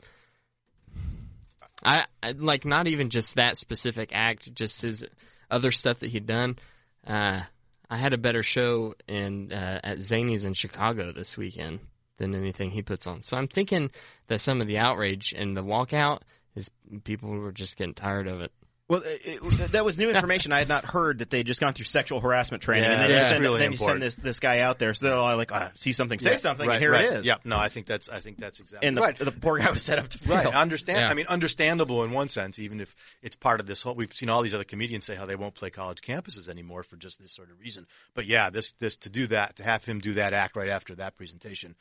I, I like not even just that specific act, just his other stuff that he'd done. Uh, I had a better show in uh, at Zany's in Chicago this weekend than anything he puts on. So I'm thinking that some of the outrage and the walkout is people were just getting tired of it. Well, it, it, that was new information. I had not heard that they'd just gone through sexual harassment training, Yeah, and then you send, really then you send this this guy out there. So they're all like, ah, "See something, say Yeah, something," right, and here right. it is. Yep. No, I think that's I think that's exactly And the, right. the poor guy was set up to fail. Right, understand. Yeah. I mean, understandable in one sense, even if it's part of this whole. We've seen all these other comedians say how they won't play college campuses anymore for just this sort of reason. But yeah, this this to do that, to have him do that act right after that presentation,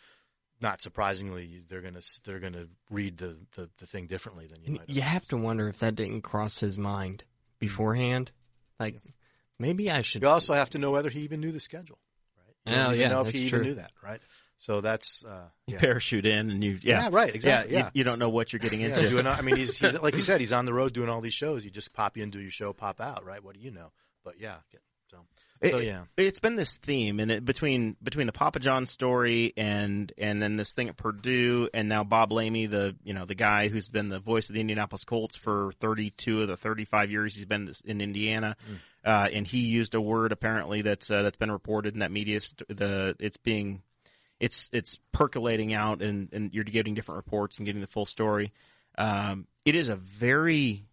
not surprisingly, they're gonna they're gonna read the the, the thing differently than you might. You have to wonder if that didn't cross his mind beforehand. Like, maybe I should. You also have to know whether he even knew the schedule, right? You Oh, don't yeah, know if that's he true. even knew that, right? So that's uh, You parachute in, and you yeah, Yeah, right, exactly, you- yeah. You, don't know what you're getting Yeah, into. doing, I mean, he's, he's like you said, he's on the road doing all these shows. You just pop in, into your show, pop out, right? What do you know? But yeah, get- so so It- yeah. It's been this theme, and it, between between the Papa John story and and then this thing at Purdue, and now Bob Lamey, the you know the guy who's been the voice of the Indianapolis Colts for 32 of the 35 years he's been in Indiana, uh, and he used a word apparently that's uh, that's been reported in that media. St- the it's being it's it's percolating out, and and you're getting different reports and getting the full story. Um, it is a very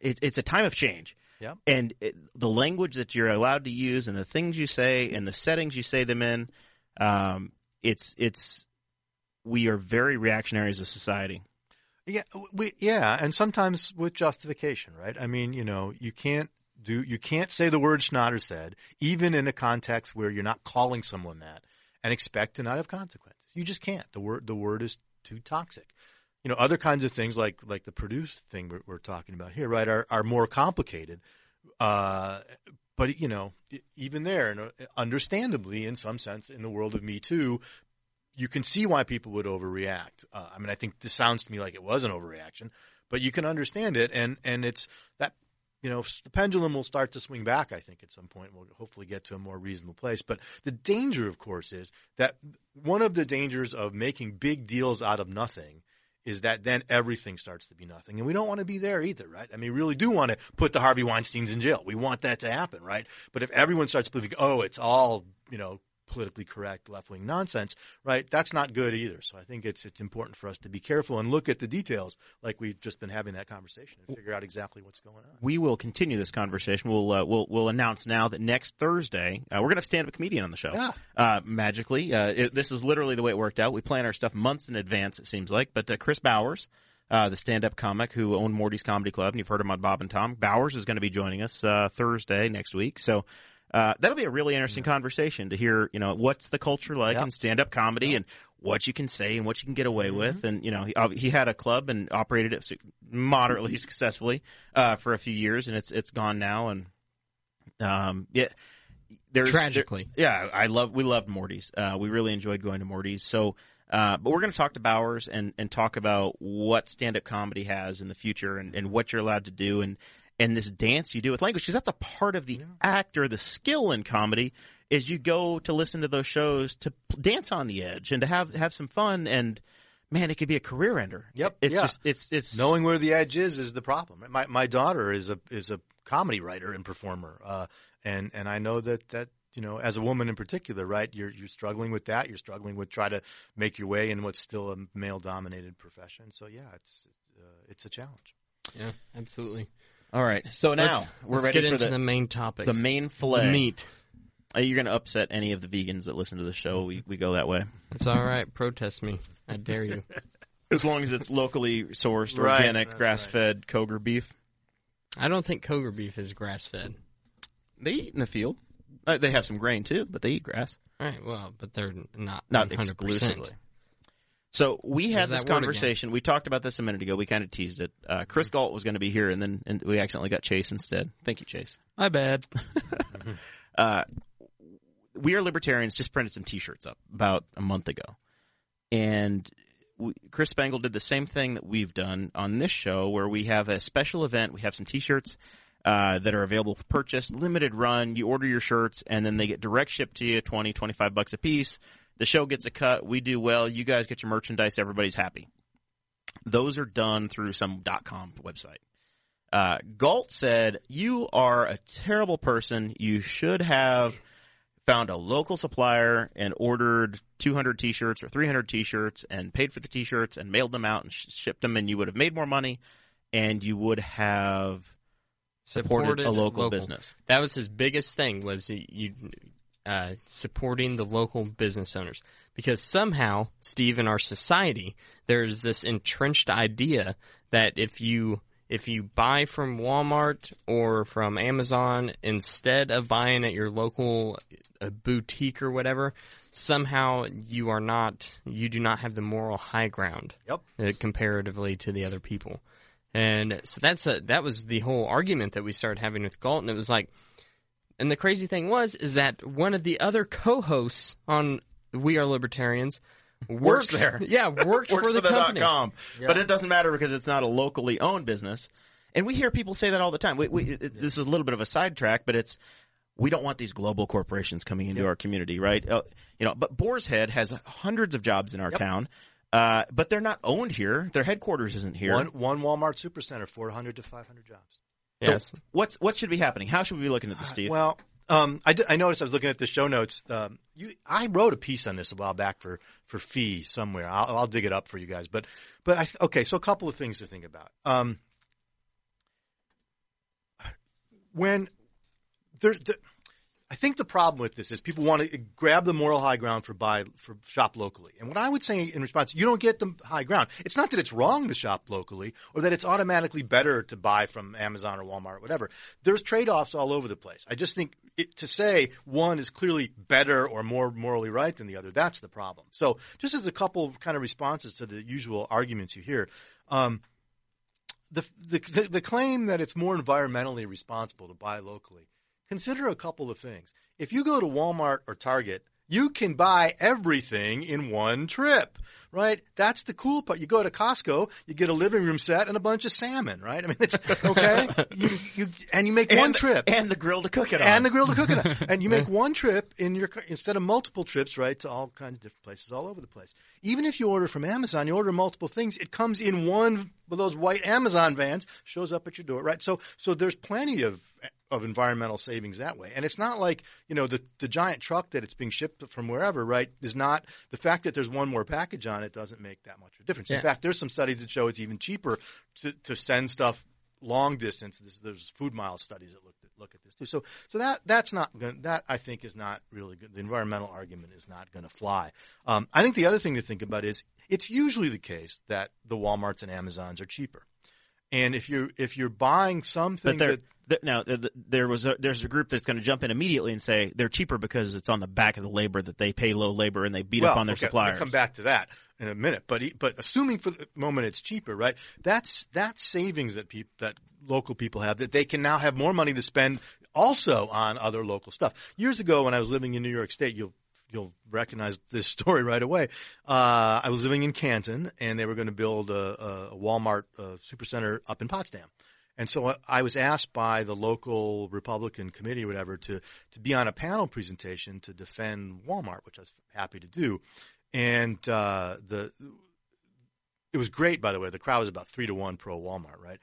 it, it's a time of change. Yep. And it, the language that you're allowed to use, and the things you say, and the settings you say them in, um, it's it's we are very reactionary as a society. Yeah, we yeah, and sometimes with justification, right? I mean, you know, you can't do you can't say the word Schnatter said, even in a context where you're not calling someone that, and expect to not have consequences. You just can't. The word the word is too toxic. You know, other kinds of things like like the Purdue thing we're, we're talking about here, right, are are more complicated. Uh, but you know, even there, and understandably, in some sense, in the world of Me Too, you can see why people would overreact. Uh, I mean, I think this sounds to me like it was an overreaction, but you can understand it, and and it's that you know the pendulum will start to swing back. I think at some point we'll hopefully get to a more reasonable place. But the danger, of course, is that one of the dangers of making big deals out of nothing is that then everything starts to be nothing. And we don't want to be there either, right? I mean, we really do want to put the Harvey Weinsteins in jail. We want that to happen, right? But if everyone starts believing, oh, it's all, you know, politically correct left wing nonsense, right? That's not good either. So I think it's it's important for us to be careful and look at the details, like we've just been having that conversation, and figure out exactly what's going on. We will continue this conversation. We'll uh, we'll we'll announce now that next Thursday uh, we're gonna have stand up comedian on the show. Yeah. Uh, magically, uh, it, this is literally the way it worked out. We plan our stuff months in advance. It seems like, but uh, Chris Bowers. Uh, the stand-up comic who owned Morty's Comedy Club, and you've heard him on Bob and Tom. Bowers is going to be joining us uh, Thursday next week, so uh, that'll be a really interesting conversation to hear. You know, what's the culture like Yep. in stand-up comedy, and what you can say and what you can get away with. And you know, he, uh, he had a club and operated it moderately successfully uh, for a few years, and it's it's gone now. And um, yeah, there's Tragically. there- yeah, I love we loved Morty's. Uh, we really enjoyed going to Morty's. So. Uh, but we're going to talk to Bowers and, and talk about what stand-up comedy has in the future and, and what you're allowed to do and, and this dance you do with language because that's a part of the act or the skill in comedy is you go to listen to those shows to dance on the edge and to have have some fun and man it could be a career ender Yep, it's yeah. just it's it's Knowing where the edge is is the problem. My my daughter is a is a comedy writer and performer, uh, and and I know that that you know as a woman in particular, right? You're you're struggling with that. You're struggling with try to make your way in what's still a male dominated profession. So yeah, it's uh, it's a challenge. Yeah, absolutely. All right so now let's, we're let's ready get for into the, the, main topic. the main fillet The meat. Are you're going to upset any of the vegans that listen to the show we, we go that way It's all right. Protest me. I dare you. as long as it's locally sourced Right, organic grass-fed Koger beef I don't think Koger beef is grass fed. they eat in the field uh, they have some grain too but they eat grass All right, well, but they're not not 100%. exclusively. So we had There's this that word again. conversation. We talked about this a minute ago. We kind of teased it. Uh, Chris Galt was going to be here, and then and we accidentally got Chase instead. Thank you, Chase. My bad. We are libertarians. Just printed some T-shirts up about a month ago, and we, Chris Spangle did the same thing that we've done on this show, where we have a special event. We have some T-shirts. Uh, that are available for purchase, limited run. You order your shirts, and then they get direct shipped to you, 20, 25 bucks a piece. The show gets a cut. We do well. You guys get your merchandise. Everybody's happy. Those are done through some dot .com website. Uh, Galt said, "You are a terrible person. You should have found a local supplier and ordered 200 T-shirts or 300 T-shirts and paid for the T-shirts and mailed them out and sh- shipped them, and you would have made more money, and you would have supported, a local, business." That was his biggest thing was you uh, supporting the local business owners because somehow, Steve, in our society, there's this entrenched idea that if you if you buy from Walmart or from Amazon instead of buying at your local uh, boutique or whatever, somehow you are not you do not have the moral high ground Yep. uh, comparatively to the other people. And so that's a, that was the whole argument that we started having with Galt, and it was like, and the crazy thing was is that one of the other co-hosts on We Are Libertarians works, there. Yeah, worked works for the company. .com. But it doesn't matter because it's not a locally owned business. And we hear people say that all the time. We, we, it, this is a little bit of a sidetrack, but it's we don't want these global corporations coming into our community, right? Uh, you know, but Boar's Head has hundreds of jobs in our town, uh, but they're not owned here. Their headquarters isn't here. One one Walmart Supercenter, four hundred to five hundred jobs. Yes. What's what should be happening? How should we be looking at this, Steve? Well, um, I, d- I noticed I was looking at the show notes. Um, you, I wrote a piece on this a while back for for FEE somewhere. I'll, I'll dig it up for you guys. But but I, okay, so a couple of things to think about. Um, when there's the, I think the problem with this is people want to grab the moral high ground for buy for shop locally. And what I would say in response, you don't get the high ground. It's not that it's wrong to shop locally or that it's automatically better to buy from Amazon or Walmart or whatever. There's trade-offs all over the place. I just think it, to say one is clearly better or more morally right than the other, that's the problem. So just as a couple of kind of responses to the usual arguments you hear, um, the, the, the claim that it's more environmentally responsible to buy locally consider a couple of things. If you go to Walmart or Target, you can buy everything in one trip, right? That's the cool part. You go to Costco, you get a living room set and a bunch of salmon, right? I mean, it's okay. you, you, and you make and one trip and the grill to cook it on. and the grill to cook it on. And you make one trip in your instead of multiple trips, right, to all kinds of different places all over the place. Even if you order from Amazon, you order multiple things, it comes in one of those white Amazon vans, shows up at your door, right? So so there's plenty of of environmental savings that way. And it's not like, you know, the the giant truck that it's being shipped from wherever, right, is not the fact that there's one more package on it doesn't make that much of a difference. In fact, there's some studies that show it's even cheaper to to send stuff long distance. There's, there's food mile studies that look at, look at this too. So so that that's not that I think is not really good. The environmental argument is not going to fly. Um, I think the other thing to think about is it's usually the case that the WalMarts and Amazons are cheaper. And if you're if you're buying some But there, that th- now th- th- there was a, there's a group that's going to jump in immediately and say they're cheaper because it's on the back of the labor that they pay low labor and they beat up well, on their okay, suppliers. Come back to that in a minute. But but assuming for the moment it's cheaper, right? That's that's savings that people that local people have that they can now have more money to spend also on other local stuff. Years ago, when I was living in New York State, you'll you'll recognize this story right away. Uh, I was living in Canton, and they were going to build a, a Walmart uh, supercenter up in Potsdam. And so I- I was asked by the local Republican committee or whatever to, to be on a panel presentation to defend Walmart, which I was happy to do. And uh, the it was great, by the way. The crowd was about three to one pro Walmart, right?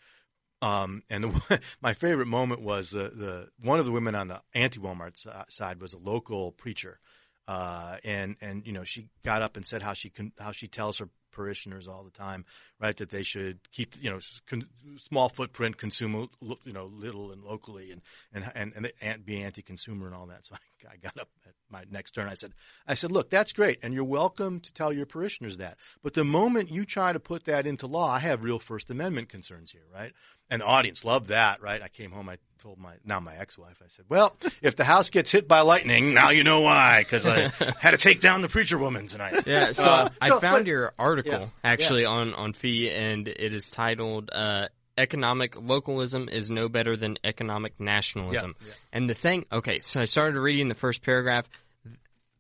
Um, and the, my favorite moment was the, the one of the women on the anti Walmart side was a local preacher, uh, and and you know she got up and said how she con- how she tells her parishioners all the time, right, that they should keep you know con- small footprint, consume you know little and locally, and and and, and, be anti-consumer and all that. So I, I got up at my next turn. I said, I said, look, that's great, and you're welcome to tell your parishioners that. But the moment you try to put that into law, I have real First Amendment concerns here, right? And the audience loved that, right? I came home, I told my now my ex-wife, I said, well, if the house gets hit by lightning, now you know why, because I had to take down the preacher woman tonight. Yeah, so Uh, I so, found but- your article yeah, actually on on FEE, and it is titled uh, "Economic Localism is No Better Than Economic Nationalism." Yeah, yeah. And the thing, okay, so I started reading the first paragraph.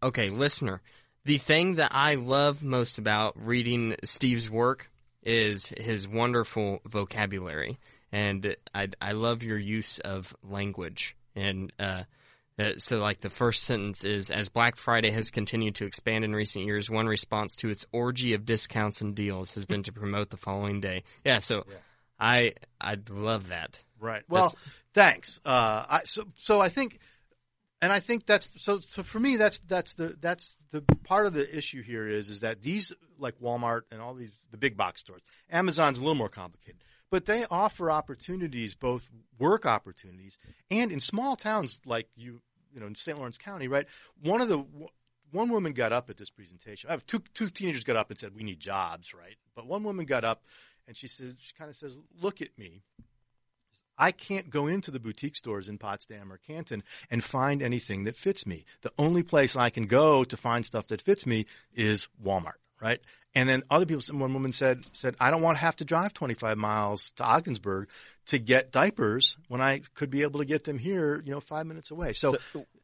Okay, listener, the thing that I love most about reading Steve's work is his wonderful vocabulary, and I I love your use of language and. Uh, uh, so, like the first sentence is, as Black Friday has continued to expand in recent years, one response to its orgy of discounts and deals has been to promote the following day. Yeah, so I I love that. Right. Well, thanks. Uh, I, so, so I think, and I think that's so. So for me, that's that's the that's the part of the issue here is is that these like Walmart and all these the big box stores, Amazon's a little more complicated, but they offer opportunities, both work opportunities and in small towns like you, you know, in St. Lawrence County, right? One of the one woman got up at this presentation. I have two two teenagers got up and said, "We need jobs," right? But one woman got up and she says, she kind of says, "Look at me." I can't go into the boutique stores in Potsdam or Canton and find anything that fits me. The only place I can go to find stuff that fits me is Walmart, right? And then other people, one woman said, said, I don't want to have to drive 25 miles to Ogdensburg to get diapers when I could be able to get them here, you know, five minutes away. So,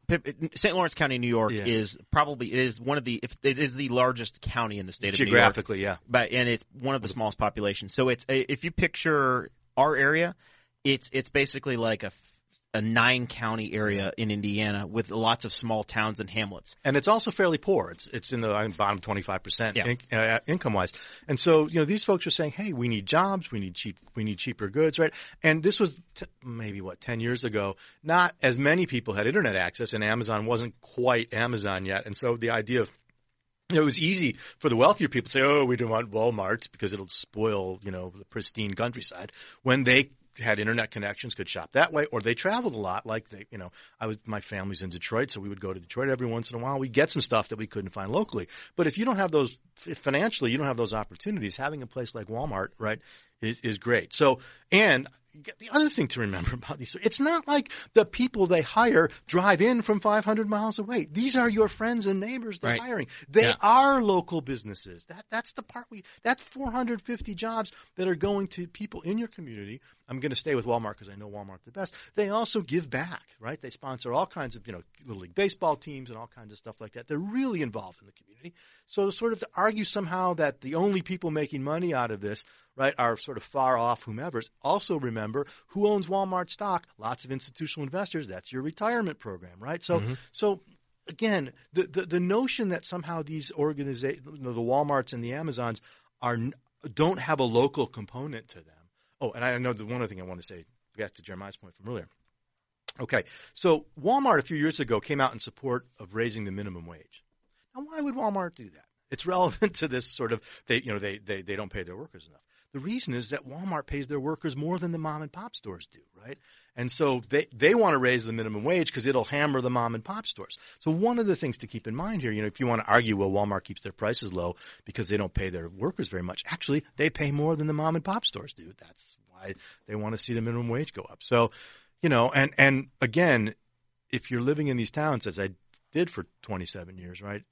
Pip- St. Lawrence County, New York, Yeah. is probably it is one of the if it is the largest county in the state of New York. geographically, yeah. but and it's one of the smallest populations. So it's if you picture our area, it's it's basically like a a nine county area in Indiana with lots of small towns and hamlets. and it's also fairly poor. It's it's in the uh, bottom twenty five percent Yeah. uh, income wise. And so you know these folks are saying, hey, we need jobs, we need cheap, we need cheaper goods, right? And this was t- maybe what ten years ago. Not as many people had internet access, and Amazon wasn't quite Amazon yet. And so the idea of you know, it was easy for the wealthier people to say, "Oh, we don't want Walmart because it'll spoil, you know, the pristine countryside." When they had internet connections could shop that way, or they traveled a lot. Like they, you know, I was my family's in Detroit, so we would go to Detroit every once in a while. We get some stuff that we couldn't find locally. But if you don't have those if financially, you don't have those opportunities. Having a place like Walmart, right, is is great. So and the other thing to remember about these, it's not like the people they hire drive in from 500 miles away. These are your friends and neighbors they're Right. hiring. They Yeah. are local businesses. That that's the part we that's 450 jobs that are going to people in your community. I'm going to stay with Walmart because I know Walmart the best. They also give back, right? They sponsor all kinds of you know little league baseball teams and all kinds of stuff like that. They're really involved in the community. So sort of to argue somehow that the only people making money out of this right, are sort of far off whomever's. Also remember who owns Walmart stock? Lots of institutional investors. That's your retirement program, right? So, mm-hmm. so again, the, the, the notion that somehow these organizations, you know, the Walmarts and the Amazons are, don't have a local component to them. Oh, and I know the one other thing I want to say, back to Jeremiah's point from earlier. Okay, so Walmart a few years ago came out in support of raising the minimum wage. Now, why would Walmart do that? It's relevant to this sort of they you know they they, they don't pay their workers enough. The reason is that Walmart pays their workers more than the mom and pop stores do, right? And so they they want to raise the minimum wage because it'll hammer the mom and pop stores. So one of the things to keep in mind here, you know, if you want to argue, well, Walmart keeps their prices low because they don't pay their workers very much. Actually, they pay more than the mom and pop stores do. That's why they want to see the minimum wage go up. So, you know, and and again, if you're living in these towns, as I did for 27 years, right?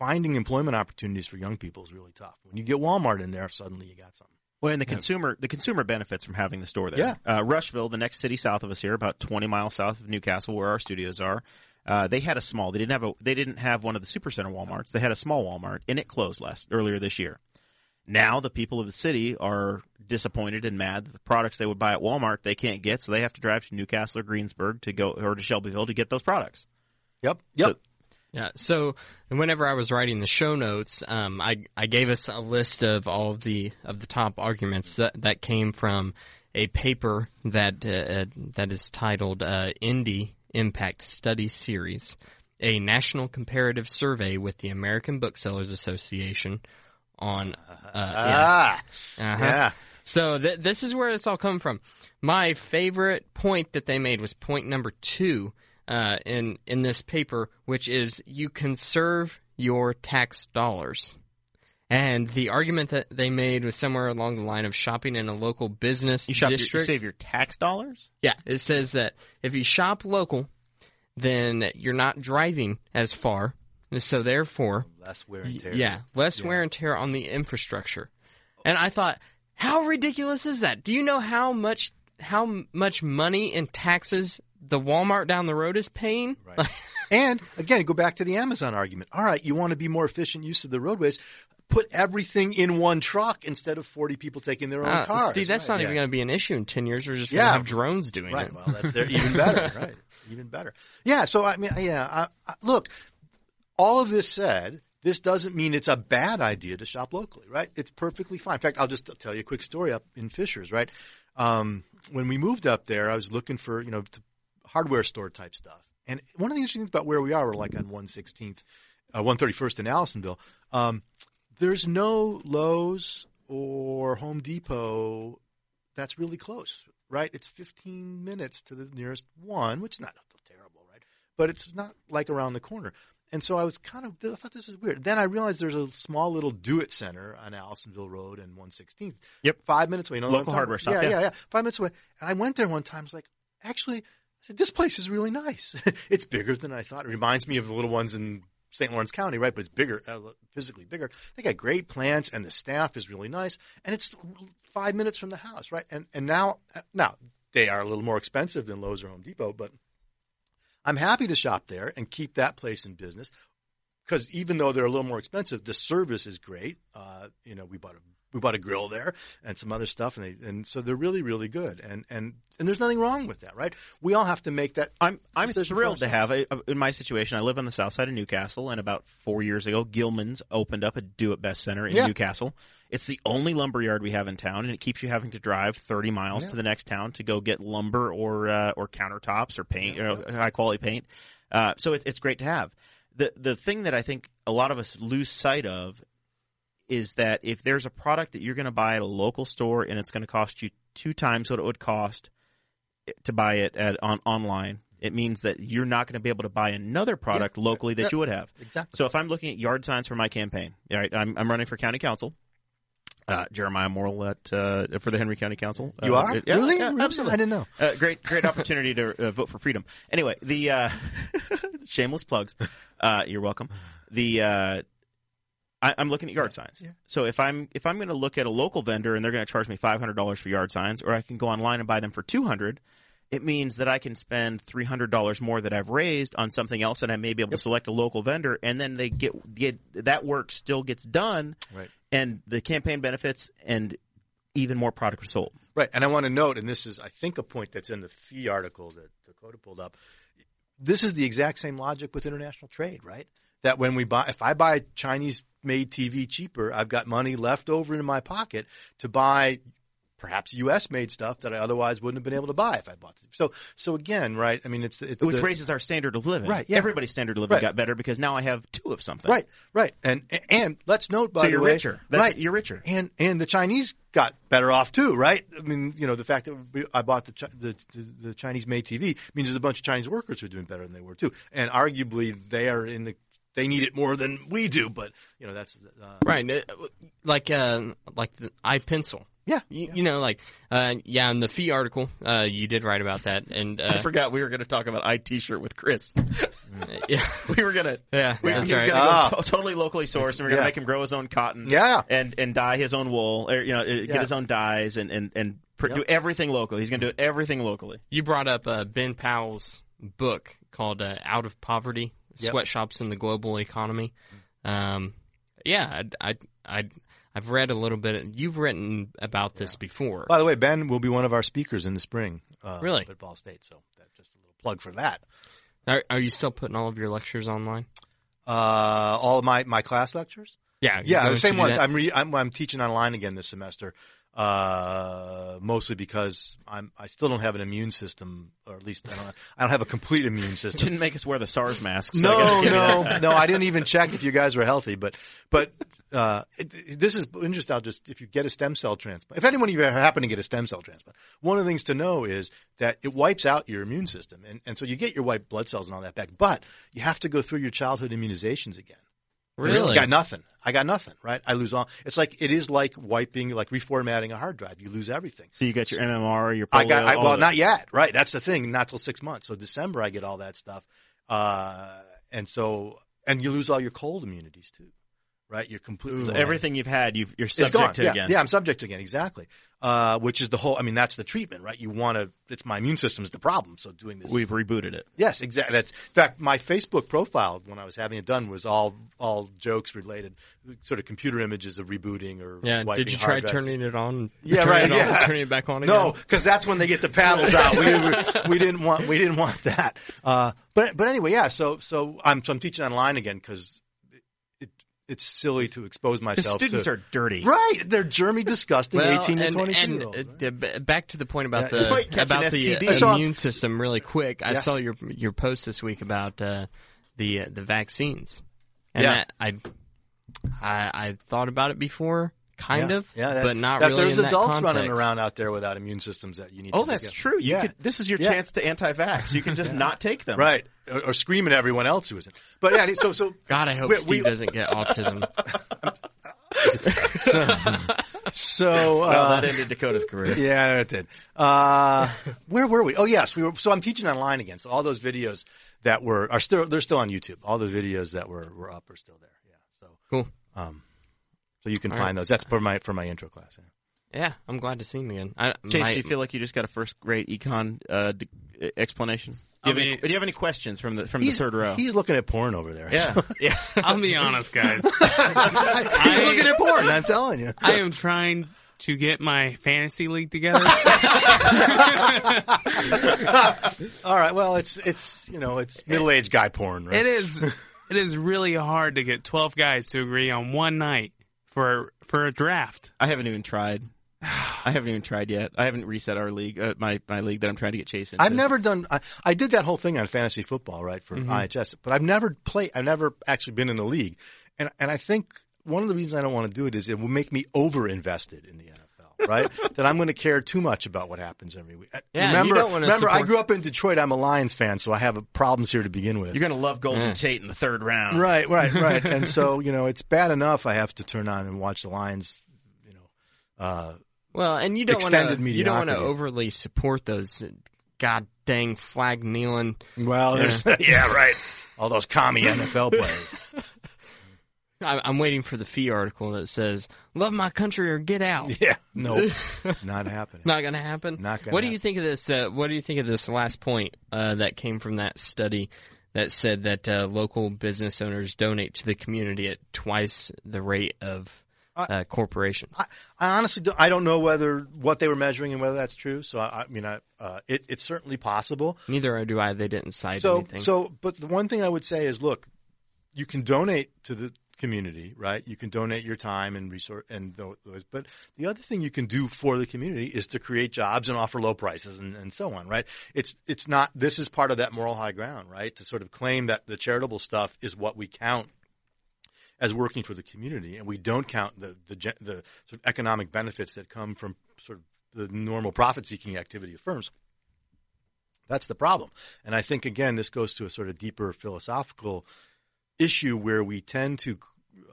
Finding employment opportunities for young people is really tough. When you get Walmart in there, suddenly you got something. Well, and the consumer the consumer benefits from having the store there. Uh, Rushville, the next city south of us here, about 20 miles south of Newcastle, where our studios are. Uh, they had a small. They didn't have a. They didn't have one of the supercenter WalMarts. They had a small Walmart, and it closed last earlier this year. Now the people of the city are disappointed and mad that the products they would buy at Walmart they can't get, so they have to drive to Newcastle or Greensburg to go or to Shelbyville to get those products. Yep. Yep. So- Yeah. So whenever I was writing the show notes, um, I I gave us a list of all of the of the top arguments that that came from a paper that uh, that is titled uh, "Indie Impact Study Series," a national comparative survey with the American Booksellers Association on. Uh, yeah. ah, Uh-huh. yeah. So th- this is where it's all come from. My favorite point that they made was point number two uh, in in this paper, which is you conserve your tax dollars. And the argument that they made was somewhere along the line of shopping in a local business You shop your, you save your tax dollars. Yeah, it says that if you shop local, then you're not driving as far. And So therefore, Less wear and tear. Yeah, less wear and tear on the infrastructure. And I thought, how ridiculous is that? Do you know how much how much money in taxes the Walmart down the road is paying? Right. and again, go back to the Amazon argument. All right, you want to be more efficient use of the roadways. Put everything in one truck instead of 40 people taking their own Uh, cars. Steve, that's right, not yeah. even going to be an issue in ten years. We're just going to have drones doing Right. it. Well, that's there even better. Right. Even better. Yeah. So I mean, yeah. I, I, look, all of this said, this doesn't mean it's a bad idea to shop locally, right? It's perfectly fine. In fact, I'll just tell you a quick story up in Fishers, right? Um, when we moved up there, I was looking for you know t- hardware store type stuff, and one of the interesting things about where we are, we're like on one sixteenth, uh, one thirty first in Allisonville. Um, there's no Lowe's or Home Depot that's really close, right? It's 15 minutes to the nearest one, which is not terrible, right? But it's not like around the corner. And so I was kind of, I thought this is weird. Then I realized there's a small little do it center on Allisonville Road and 116th. Yep. Five minutes away. You know Local hardware shop, Yeah, yeah. yeah. Five minutes away. And I went there one time. I was like, actually, said, this place is really nice. it's bigger than I thought. It reminds me of the little ones in St. Lawrence County, right? But it's bigger, uh, physically bigger. They got great plants, and the staff is really nice. And it's five minutes from the house, right? And and now now they are a little more expensive than Lowe's or Home Depot, but I'm happy to shop there and keep that place in business because even though they're a little more expensive, the service is great. Uh, you know, we bought a we bought a grill there and some other stuff, and they, and so they're really really good. And and and there's nothing wrong with that, right? We all have to make that. I'm I'm thrilled to have a, in my situation. I live on the south side of Newcastle, and about four years ago, Gillman's opened up a Do It Best Center in Yeah. Newcastle. It's the only lumber yard we have in town, and it keeps you having to drive 30 miles Yeah. to the next town to go get lumber or uh, or countertops or paint, you know, high quality paint. Uh, so it, it's great to have. The the thing that I think a lot of us lose sight of is that if there's a product that you're going to buy at a local store and it's going to cost you two times what it would cost to buy it at on online, it means that you're not going to be able to buy another product locally that Yeah. you would have. Exactly. So if I'm looking at yard signs for my campaign, all right, I'm, I'm running for county council. Uh, Jeremiah Morrill at uh, for the Henry County Council. You Uh, are yeah, really? yeah, absolutely. I didn't know. Uh, great, great opportunity to uh, vote for freedom. Anyway, the uh, shameless plugs. Uh, you're welcome. The uh, I, I'm looking at yard signs. So if I'm if I'm going to look at a local vendor and they're going to charge me five hundred dollars for yard signs, or I can go online and buy them for two hundred, it means that I can spend three hundred dollars more that I've raised on something else, and I may be able to select a local vendor, and then they get get that work still gets done, Right. and the campaign benefits and even more product are sold. Right, and I want to note, and this is, I think, a point that's in the FEE article that Dakota pulled up. This is the exact same logic with international trade, right? That when we buy, if I buy Chinese-made TV cheaper, I've got money left over in my pocket to buy perhaps U.S.-made stuff that I otherwise wouldn't have been able to buy if I bought. It. So, so again, right? I mean, it's, it's which the- raises our standard of living. Right, yeah. Everybody's standard of living Right. got better because now I have two of something. Right, right, and and let's note by So you're way, richer. That's- right, you're richer. and and the Chinese got better off too, right? I mean, you know, the fact that I bought the, the the the Chinese made TV means there's a bunch of Chinese workers who are doing better than they were too, and arguably they are in the they need it more than we do, but you know that's uh, Right, uh, like uh, like the I, Pencil. yeah, You, you know, like uh, yeah, in the FEE article, uh, you did write about that, and I uh, forgot we were going to talk about iT-shirt with Chris. yeah, we were going to. yeah, We, that's he was right. going to Ah. go to- totally locally sourced, and we're going to Yeah. make him grow his own cotton, Yeah. and and dye his own wool, or you know, uh, get Yeah. his own dyes, and and and pr- Yep. do everything local. He's going to do everything locally. You brought up uh, Ben Powell's book called uh, "Out of Poverty: Yep. Sweatshops in the Global Economy." Um, yeah, I, I, I, I've read a little bit. You've written about this before. By the way, Ben will be one of our speakers in the spring, uh, Really? at Ball State. So that's just a little plug for that. Are, are you still putting all of your lectures online? Uh, all of my my class lectures. Yeah, Yeah, the same ones. I'm, re- I'm I'm teaching online again this semester. Uh, mostly because I'm I still don't have an immune system, or at least I don't I don't have a complete immune system. Didn't make us wear the SARS masks. so No, no, no. I didn't even check if you guys were healthy. But, but uh, it, this is interesting. I'll just if you get a stem cell transplant, if anyone of you happen to get a stem cell transplant, one of the things to know is that it wipes out your immune system, and and so you get your white blood cells and all that back. But you have to go through your childhood immunizations again. Really? I got nothing. I got nothing. Right? I lose all. It's like it is like wiping, like reformatting a hard drive. You lose everything. So you got your MMR, your polio, I got. I, well, not yet. Right. That's the thing. Not till six months. So December, I get all that stuff, uh, and so and you lose all your cold immunities too. Right. You're completely So everything you've had, you've, you're it's subject gone. to yeah, again. Yeah, I'm subject to again. Exactly. Uh, which is the whole. I mean, that's the treatment, right? You want to. It's my immune system's the problem. So doing this. We've rebooted it. Yes, exactly. That's in fact my Facebook profile when I was having it done was all all jokes related, sort of computer images of rebooting or Yeah. wiping Did you try hard turning it on? Yeah, turning right, It on, yeah. Turning it back on again. No, because that's when they get the paddles out. We, we, we didn't want we didn't want that. Uh, but but anyway, yeah. So so I'm so I'm teaching online again because it, it it's silly to expose myself. The myself students to are dirty. right. They're germy, disgusting Well, eighteen to and, twenty two and, year olds. the- b- back to the point about Yeah, the about an the STD. uh, immune system really quick. I saw your your post this week about uh, the uh, the vaccines, and Yeah. that, I I I thought about it before, kind yeah. of, yeah, that- but not that really. There's in that adults running around out there without immune systems that you need. Oh, to that's get. true. You Yeah. could. This is your Yeah. chance to anti-vax. You can just not take them. right, or, or scream at everyone else who isn't. But yeah, so so God, I hope We- Steve we- doesn't get autism. so uh, Well, that ended Dakota's career. Yeah, it did. Uh, where were we? Oh, yes, we were. So I'm teaching online again. So all those videos that were are still they're still on YouTube. All the videos that were were up are still there. Yeah. So cool. um, so you can All find right. those. That's for my for my intro class. Yeah. Yeah, I'm glad to see him again. I, Chase, my- do you feel like you just got a first-rate econ uh, d- explanation? Do you, I have any, do you have any questions from the from the third row? he's looking at porn over there. yeah, yeah. I'll be honest, guys. he's looking at porn. I'm telling you. I am trying to get my fantasy league together. All right. Well, it's it's you know it's middle aged guy porn. Right? it is it is really hard to get 12 guys to agree on one night for for a draft. I haven't even tried. I haven't even tried yet. I haven't reset our league, uh, my my league that I'm trying to get Chase into. I've never done. I, I did that whole thing on fantasy football, right, for Mm-hmm. IHS, but I've never played. I've never actually been in a league, and and I think one of the reasons I don't want to do it is it will make me over invested in the NFL. Right? that I'm going to care too much about what happens every week. Uh, Yeah, you remember, don't wanna remember, I grew up in Detroit. I'm a Lions fan, so I have problems here to begin with. You're gonna love Golden Tate in the third round. Right, right, right. and so, you know, it's bad enough I have to turn on and watch the Lions, you know. Uh, Well, and you don't want to you don't want to overly support those uh, god dang flag kneeling. well, there's, yeah, right. All those commie NFL players. I, I'm waiting for the FEE article that says "Love my country or get out." Yeah, no, not happening. Not going to happen. Not gonna What do you think of this? Uh, what do you think of this last point uh, that came from that study that said that uh, local business owners donate to the community at twice the rate of uh, corporations? I, I honestly, don't, I don't know whether what they were measuring and whether that's true. So, I, I mean, I, uh, it, it's certainly possible. Neither do I. They didn't cite So, anything. so, but the one thing I would say is, look, you can donate to the community, right? You can donate your time and resource and those. But the other thing you can do for the community is to create jobs and offer low prices and, and so on, right? It's it's not. This is part of that moral high ground, right? To sort of claim that the charitable stuff is what we count as working for the community, and we don't count the the, the sort of economic benefits that come from sort of the normal profit seeking activity of firms. That's the problem. And I think, again, this goes to a sort of deeper philosophical issue where we tend to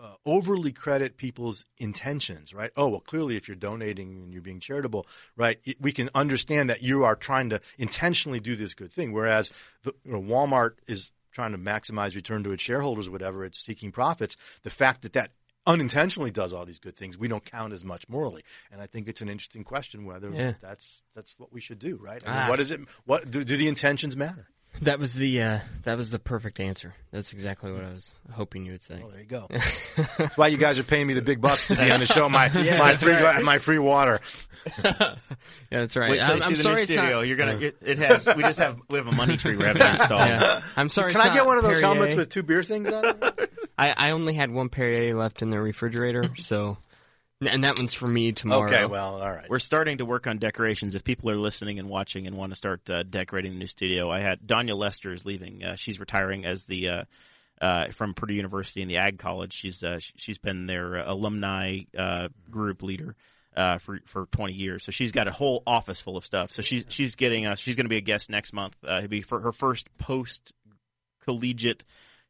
uh, overly credit people's intentions, right? Oh, well, clearly, if you're donating and you're being charitable, right, it, we can understand that you are trying to intentionally do this good thing. Whereas the, you know, Walmart is trying to maximize return to its shareholders, whatever, it's seeking profits. The fact that that unintentionally does all these good things, we don't count as much morally. And I think it's an interesting question whether Yeah. that's that's what we should do, right? I mean, Ah. what is it? What do, do the intentions matter? That was the uh, that was the perfect answer. That's exactly what I was hoping you would say. Oh, there you go. That's why you guys are paying me the big bucks to be on the show. My my free right. my free water. Yeah, that's right. Wait till I'm, you see I'm the sorry new it's studio. not. You're gonna. It, it has. We just have. We have a money tree we're having installed. Yeah. I'm sorry. Can I get one of those Perrier. helmets with two beer things on it? I, I only had one Perrier left in the refrigerator, so and that one's for me tomorrow. Okay, well, all right. We're starting to work on decorations. If people are listening and watching and want to start uh, decorating the new studio, I had Danya Lester is leaving. Uh, she's retiring as the uh, uh, from Purdue University in the Ag College. She's uh, she's been their uh, alumni uh, group leader. Uh, for for 20 years, so she's got a whole office full of stuff. So she's she's getting us. She's going to be a guest next month. Uh, it'll be for her first post collegiate.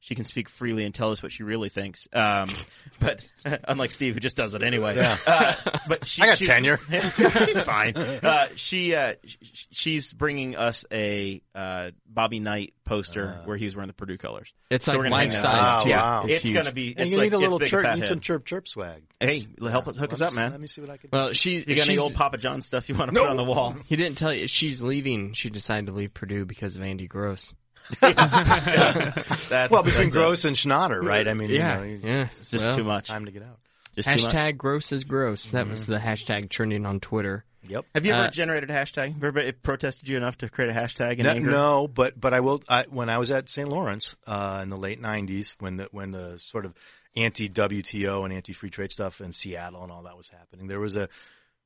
She can speak freely and tell us what she really thinks. Um, but unlike Steve, who just does it anyway. Yeah. Uh, but she, I got she's- tenure. she's fine. Uh, she uh, sh- she's bringing us a uh, Bobby Knight poster where he was wearing the Purdue colors. It's So like we're gonna hang life size up. too. Oh, wow. It's, It's, gonna be. And It's you like need a little chirp, fat need some chirp chirp swag. Hey, help hook us up, man. Let me see what I can. Well, she you got any old Papa John stuff you want to put on the wall? He didn't tell you she's leaving. She decided to leave Purdue because of Andy Gross. That's, well, between that's Gross and Schnatter, right? I mean, Yeah, you know, yeah. it's just Well, too much. time to get out. Just too much. Hashtag gross is gross. That was the hashtag trending on Twitter. Yep. Have you ever Uh, generated a hashtag? Have everybody protested you enough to create a hashtag in No, anger? no, but but I will. I, when I was at St. Lawrence uh, in the late '90s, when the when the sort of anti WTO and anti free trade stuff in Seattle and all that was happening, there was a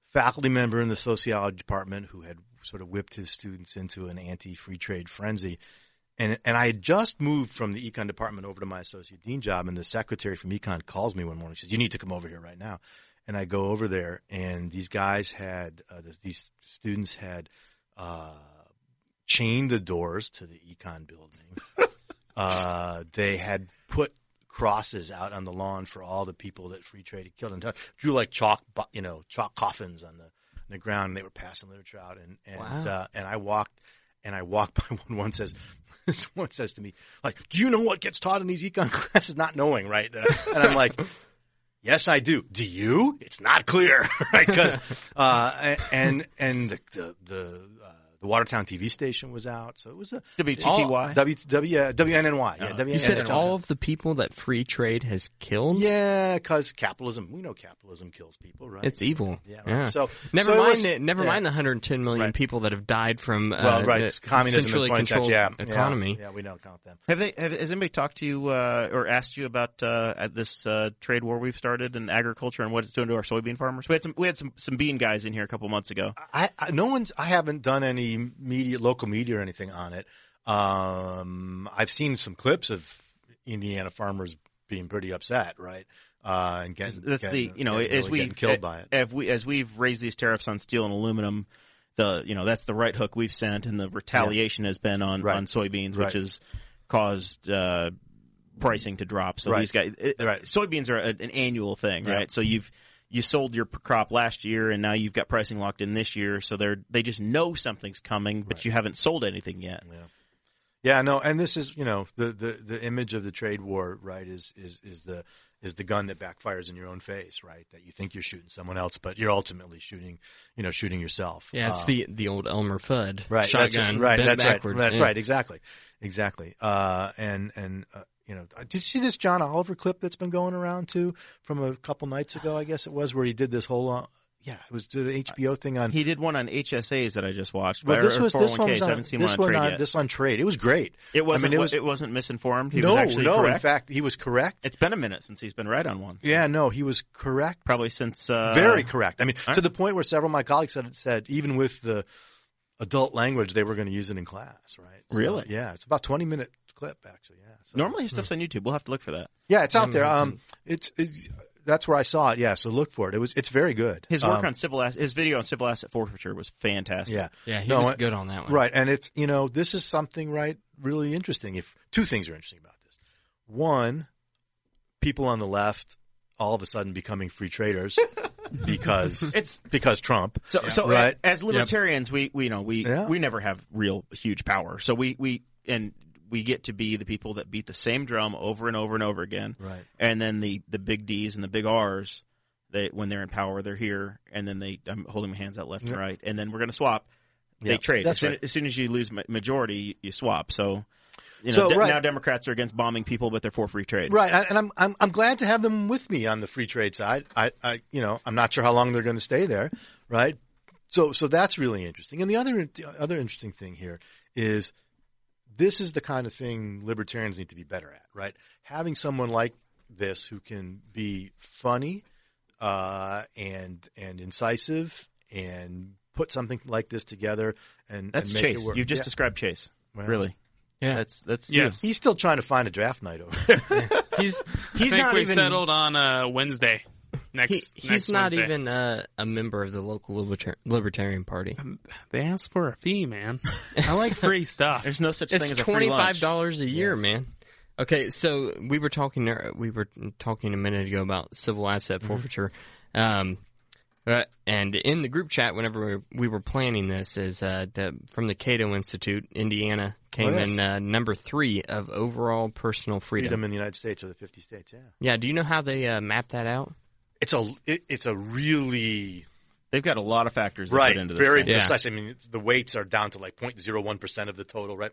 faculty member in the sociology department who had sort of whipped his students into an anti free trade frenzy. And, and I had just moved from the econ department over to my associate dean job, and the secretary from econ calls me one morning. She says, "You need to come over here right now." And I go over there, and these guys had uh, this, these students had uh, chained the doors to the econ building. uh, they had put crosses out on the lawn for all the people that free trade had killed, and drew like chalk, you know, chalk coffins on the on the ground. And they were passing literature out, and and Wow. uh, and I walked. And I walk by one. One says, this one says to me, like, do you know what gets taught in these econ classes? Not knowing, right?" And I'm like, Yes, I do. Do you? It's not clear, right? Because uh, and and the the the, the Watertown TV station was out, so it was a WTTY? W W uh, WNNY. Yeah, WNNY. You said all of the people that free trade has killed. Yeah, because capitalism. We know capitalism kills people, right? It's evil. Yeah, right. Yeah. So- never so it mind was- it. Never yeah. mind the 110 million Right. people that have died from uh, well, right, the communism, centrally and controlled yeah, yeah, economy. Yeah, we don't count them. Have they? Have, has anybody talked to you uh, or asked you about uh, at this uh, trade war we've started in agriculture and what it's doing to our soybean farmers? We had some. We had some, some bean guys in here a couple months ago. I, I no one's. I haven't done any media, local media or anything on it. Um, I've seen some clips of Indiana farmers being pretty upset, right? uh, and getting That's getting- the you know getting as really we killed by it. As we as we've raised these tariffs on steel and aluminum, the you know that's the right hook we've sent, and the retaliation has been on Right. on soybeans, Right. which has caused uh, pricing to drop. So Right. these guys, it, Right. soybeans are a, an annual thing, Yeah. right? So you've you sold your crop last year, and now you've got pricing locked in this year. So they're they just know something's coming, but you haven't sold anything yet. Yeah, no, and this is you know the, the, the image of the trade war, right? Is is is the is the gun that backfires in your own face, right? That you think you're shooting someone else, but you're ultimately shooting, you know, shooting yourself. Yeah, it's Uh, the the old Elmer Fudd right, that's shotgun. right, right, that's backwards. right, that's yeah. right, exactly, exactly. Uh, and and uh, you know, did you see this John Oliver clip that's been going around too from a couple nights ago? I guess it was where he did this whole. Yeah, it was the HBO thing on He did one on HSAs that I just watched. Well, this was this one 401ks. I haven't seen this one on trade on yet. this on trade. It was great. It wasn't. I mean, it was it wasn't misinformed. He no, was actually no. correct. In fact, he was correct. it's been a minute since he's been right on one. yeah, no, he was correct. Probably since uh, Very correct. I mean, all to the point where several of my colleagues said, said even with the adult language, they were going to use it in class. Right? So, Really? yeah, it's about twenty minute clip actually. Yeah. So, Normally his stuff's on YouTube. We'll have to look for that. yeah, it's out there. Um, it's, it's that's where I saw it. Yeah, so look for it. It was it's very good. His work Um, on civil ass- his video on civil asset forfeiture was fantastic. yeah, Yeah, he No, was I- good on that one. Right, and it's you know this is something right really interesting. If two things are interesting about this, one, people on the left all of a sudden becoming free traders because It's because Trump. so so Right. as libertarians we we you know we Yeah. we never have real huge power. So we we and we get to be the people that beat the same drum over and over and over again. Right. And then the the big D's and the big R's they when they're in power they're here and then they I'm holding my hands out left and right and then we're going to swap. They Yeah, trade. as, soon, right. as soon as you lose ma- majority, you, swap. So you know, So, de- now Democrats are against bombing people, but they're for free trade. Right, and I'm I'm I'm glad to have them with me on the free trade side. I, I you know I'm not sure how long they're going to stay there, right? So so that's really interesting. And the other the other interesting thing here is this is the kind of thing libertarians need to be better at, right? Having someone like this who can be funny uh, and and incisive and put something like this together and That's and make Chase. It work. You just Yeah. described Chase. Well, really? Yeah. That's that's Yes. He's still trying to find a draft night over there. He's I he's think not we've even settled on uh, Wednesday. Next, he, he's next not Wednesday. even uh, a member of the local libertar- libertarian party. They ask for a fee, man. I like free stuff. There's no such It's thing as a free twenty lunch. five dollars a year, man. Okay, so we were talking we were talking a minute ago about civil asset forfeiture, um, uh, and in the group chat, whenever we were, planning this, is uh, the, from the Cato Institute, Indiana came Oh, yes. in uh, number three of overall personal freedom. Freedom in the United States of the 50 states, yeah. Yeah, do you know how they uh, map that out? It's a it, it's a really They've got a lot of factors that right, put into this. very thing. Yeah. precise. I mean, the weights are down to like 0.01 percent of the total, right?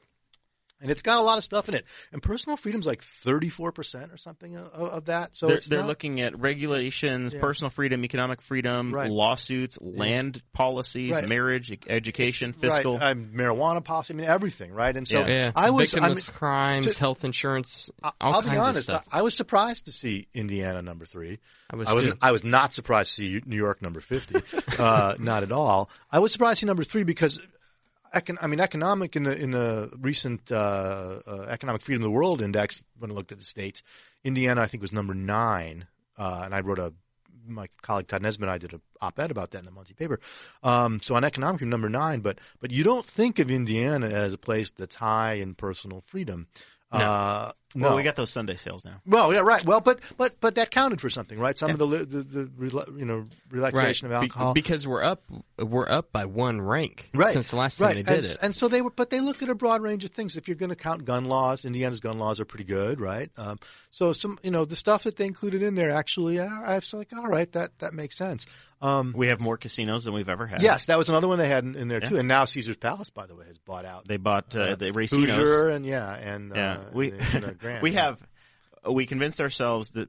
And it's got a lot of stuff in it. And personal freedom's like 34 percent or something of, of that. So they're, it's they're not- looking at regulations, Yeah. personal freedom, economic freedom, Right. lawsuits, land policies, Right. marriage, education, fiscal. right, um, marijuana policy, I mean everything, right? And so Yeah. Yeah, I was I mean, crimes, to- health insurance, all I'll kinds be of honest. stuff. I, I was surprised to see Indiana number three. I was I was. I was not surprised to see New York number fifty. uh, not at all. I was surprised to see number three because, econ- I mean, economic in the in the recent uh, uh, economic freedom of the world index. When I looked at the states, Indiana I think was number nine, uh, and I wrote a. My colleague Todd Nesbit and I did an op-ed about that in the monthly paper. Um, so on economic number nine, but but you don't think of Indiana as a place that's high in personal freedom. Uh, well, no. we got those Sunday sales now. Well, yeah, right. Well, but but but that counted for something, right? Some of the, the the rela- you know relaxation Right. of Be- alcohol, because we're up we're up by one rank right? since the last time right. they did and, it. And so they were, but they looked at a broad range of things. If you're going to count gun laws, Indiana's gun laws are pretty good, right? Um, so some, you know, the stuff that they included in there actually, I I was like, all right, that that makes sense. Um, We have more casinos than we've ever had. yes, that was another one they had in, in there Yeah. too. And now Caesar's Palace, by the way, has bought out They bought uh, the Racinos. Hoosier and yeah, and Yeah, uh, we and, and, uh, Grand, we have we convinced ourselves that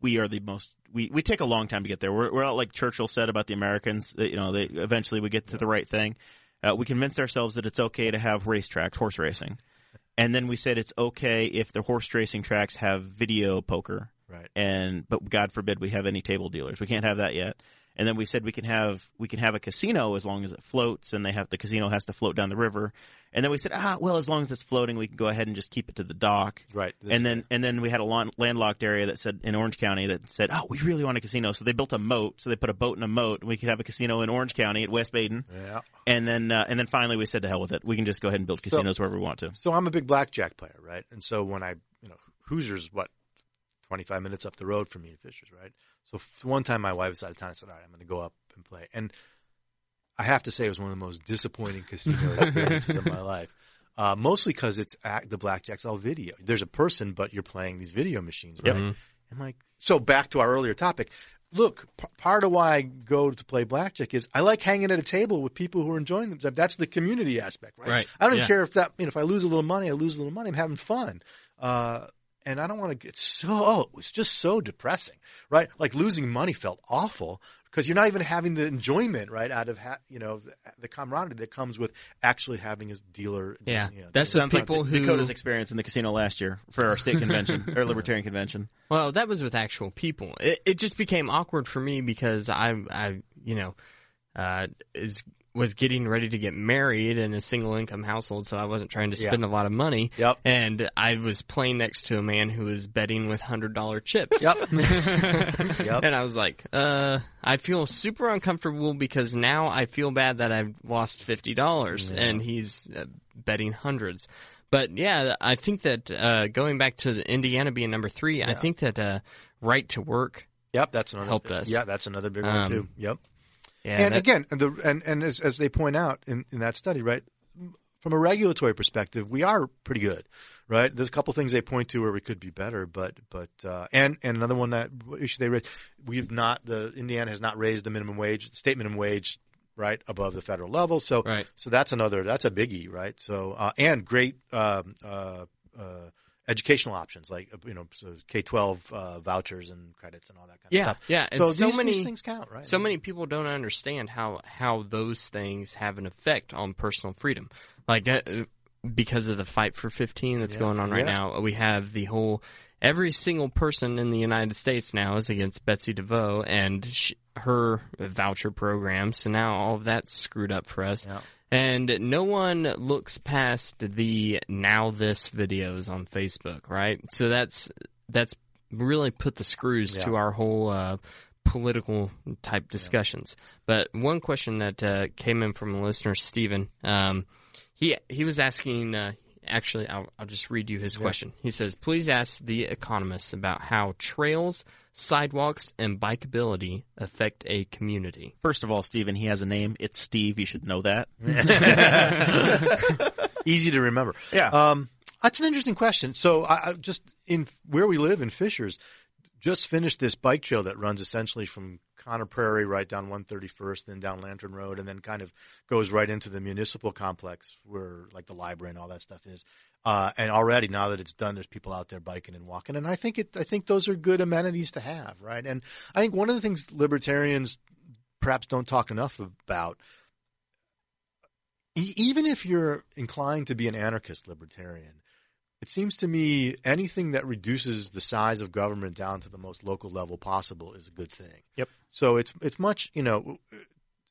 we are the most. We, we take a long time to get there. We're, we're not like Churchill said about the Americans. That, you know, they eventually we get to the right thing. Uh, we convinced ourselves that it's okay to have racetracks, horse racing, and then we said it's okay if the horse racing tracks have video poker. Right. And but God forbid we have any table dealers. We can't have that yet. And then we said we can have we can have a casino as long as it floats, and they have the casino has to float down the river. And then we said, ah, well, as long as it's floating, we can go ahead and just keep it to the dock. Right. And then and then we had a landlocked area that said in Orange County that said, oh, we really want a casino. So they built a moat. So they put a boat in a moat. and We could have a casino in Orange County at West Baden. Yeah. And then uh, and then finally we said to hell with it. We can just go ahead and build casinos wherever we want to. So I'm a big blackjack player, right? And so when I, you know, Hoosiers, what, 25 minutes up the road from me to Fishers, right? So one time my wife was out of town. I said, all right, I'm going to go up and play. And I have to say it was one of the most disappointing casino experiences of my life. Uh, mostly because it's act, the blackjack's all video. There's a person, but you're playing these video machines, right? And like, so back to our earlier topic. Look, p- part of why I go to play blackjack is I like hanging at a table with people who are enjoying themselves. That's the community aspect, right? Right. I don't Yeah. care if that, you know, if I lose a little money, I lose a little money. I'm having fun. Uh, and I don't want to get so, oh, it was just so depressing, right? Like losing money felt awful because you're not even having the enjoyment, right? Out of, ha- you know, the, the camaraderie that comes with actually having a dealer. Yeah. you know, That's what Sounds like people who Dakota's experience in the casino last year for our state convention or libertarian convention. Well, that was with actual people. It, it just became awkward for me because I, I, you know, uh, is was getting ready to get married in a single income household, so I wasn't trying to Yeah. spend a lot of money. Yep. And I was playing next to a man who was betting with hundred dollar chips. Yep. yep. And I was like, uh, I feel super uncomfortable because now I feel bad that I've lost fifty dollars and he's uh, betting hundreds. But yeah, I think that uh, going back to the Indiana being number three, I think that uh, right to work. Yep, that's another Helped us. Yeah, that's another big one Um, too. Yep. Yeah, and that- again, the and and as, as they point out in, in that study, right, from a regulatory perspective, we are pretty good, right? There's a couple things they point to where we could be better, but but uh, and and another one that issue they raised, we've not the Indiana has not raised the minimum wage, state minimum wage, right above the federal level. So Right. so that's another that's a biggie, right? So uh, and great. Um, uh, uh, Educational options like you know K twelve uh, vouchers and credits and all that kind Yeah, of stuff. yeah, and so, so these, many- these things count, right? so many people don't understand how how those things have an effect on personal freedom like uh, because of the fight for 15 that's Yeah, going on right yeah. now we have the whole every single person in the united states now is against Betsy DeVos and sh her voucher program so now all of that's screwed up for us Yeah. and no one looks past the now this videos on facebook right so that's that's really put the screws to our whole uh, political type discussions. But one question that uh, came in from a listener, Stephen, um, he he was asking. Uh, actually, I'll, I'll just read you his question. He says, "Please ask the economists about how trails, sidewalks, and bikeability affect a community." First of all, Stephen, he has a name. It's Steve. You should know that. easy to remember. Yeah. Um, that's an interesting question. So I, I just in where we live in Fishers, just finished this bike trail that runs essentially from Conner Prairie right down 131st, then down Lantern Road, and then kind of goes right into the municipal complex where like the library and all that stuff is. Uh, and already now that it's done, there's people out there biking and walking, and I think it. I think those are good amenities to have, right? And I think one of the things libertarians perhaps don't talk enough about even if you're inclined to be an anarchist libertarian, it seems to me anything that reduces the size of government down to the most local level possible is a good thing. Yep. So it's it's much you know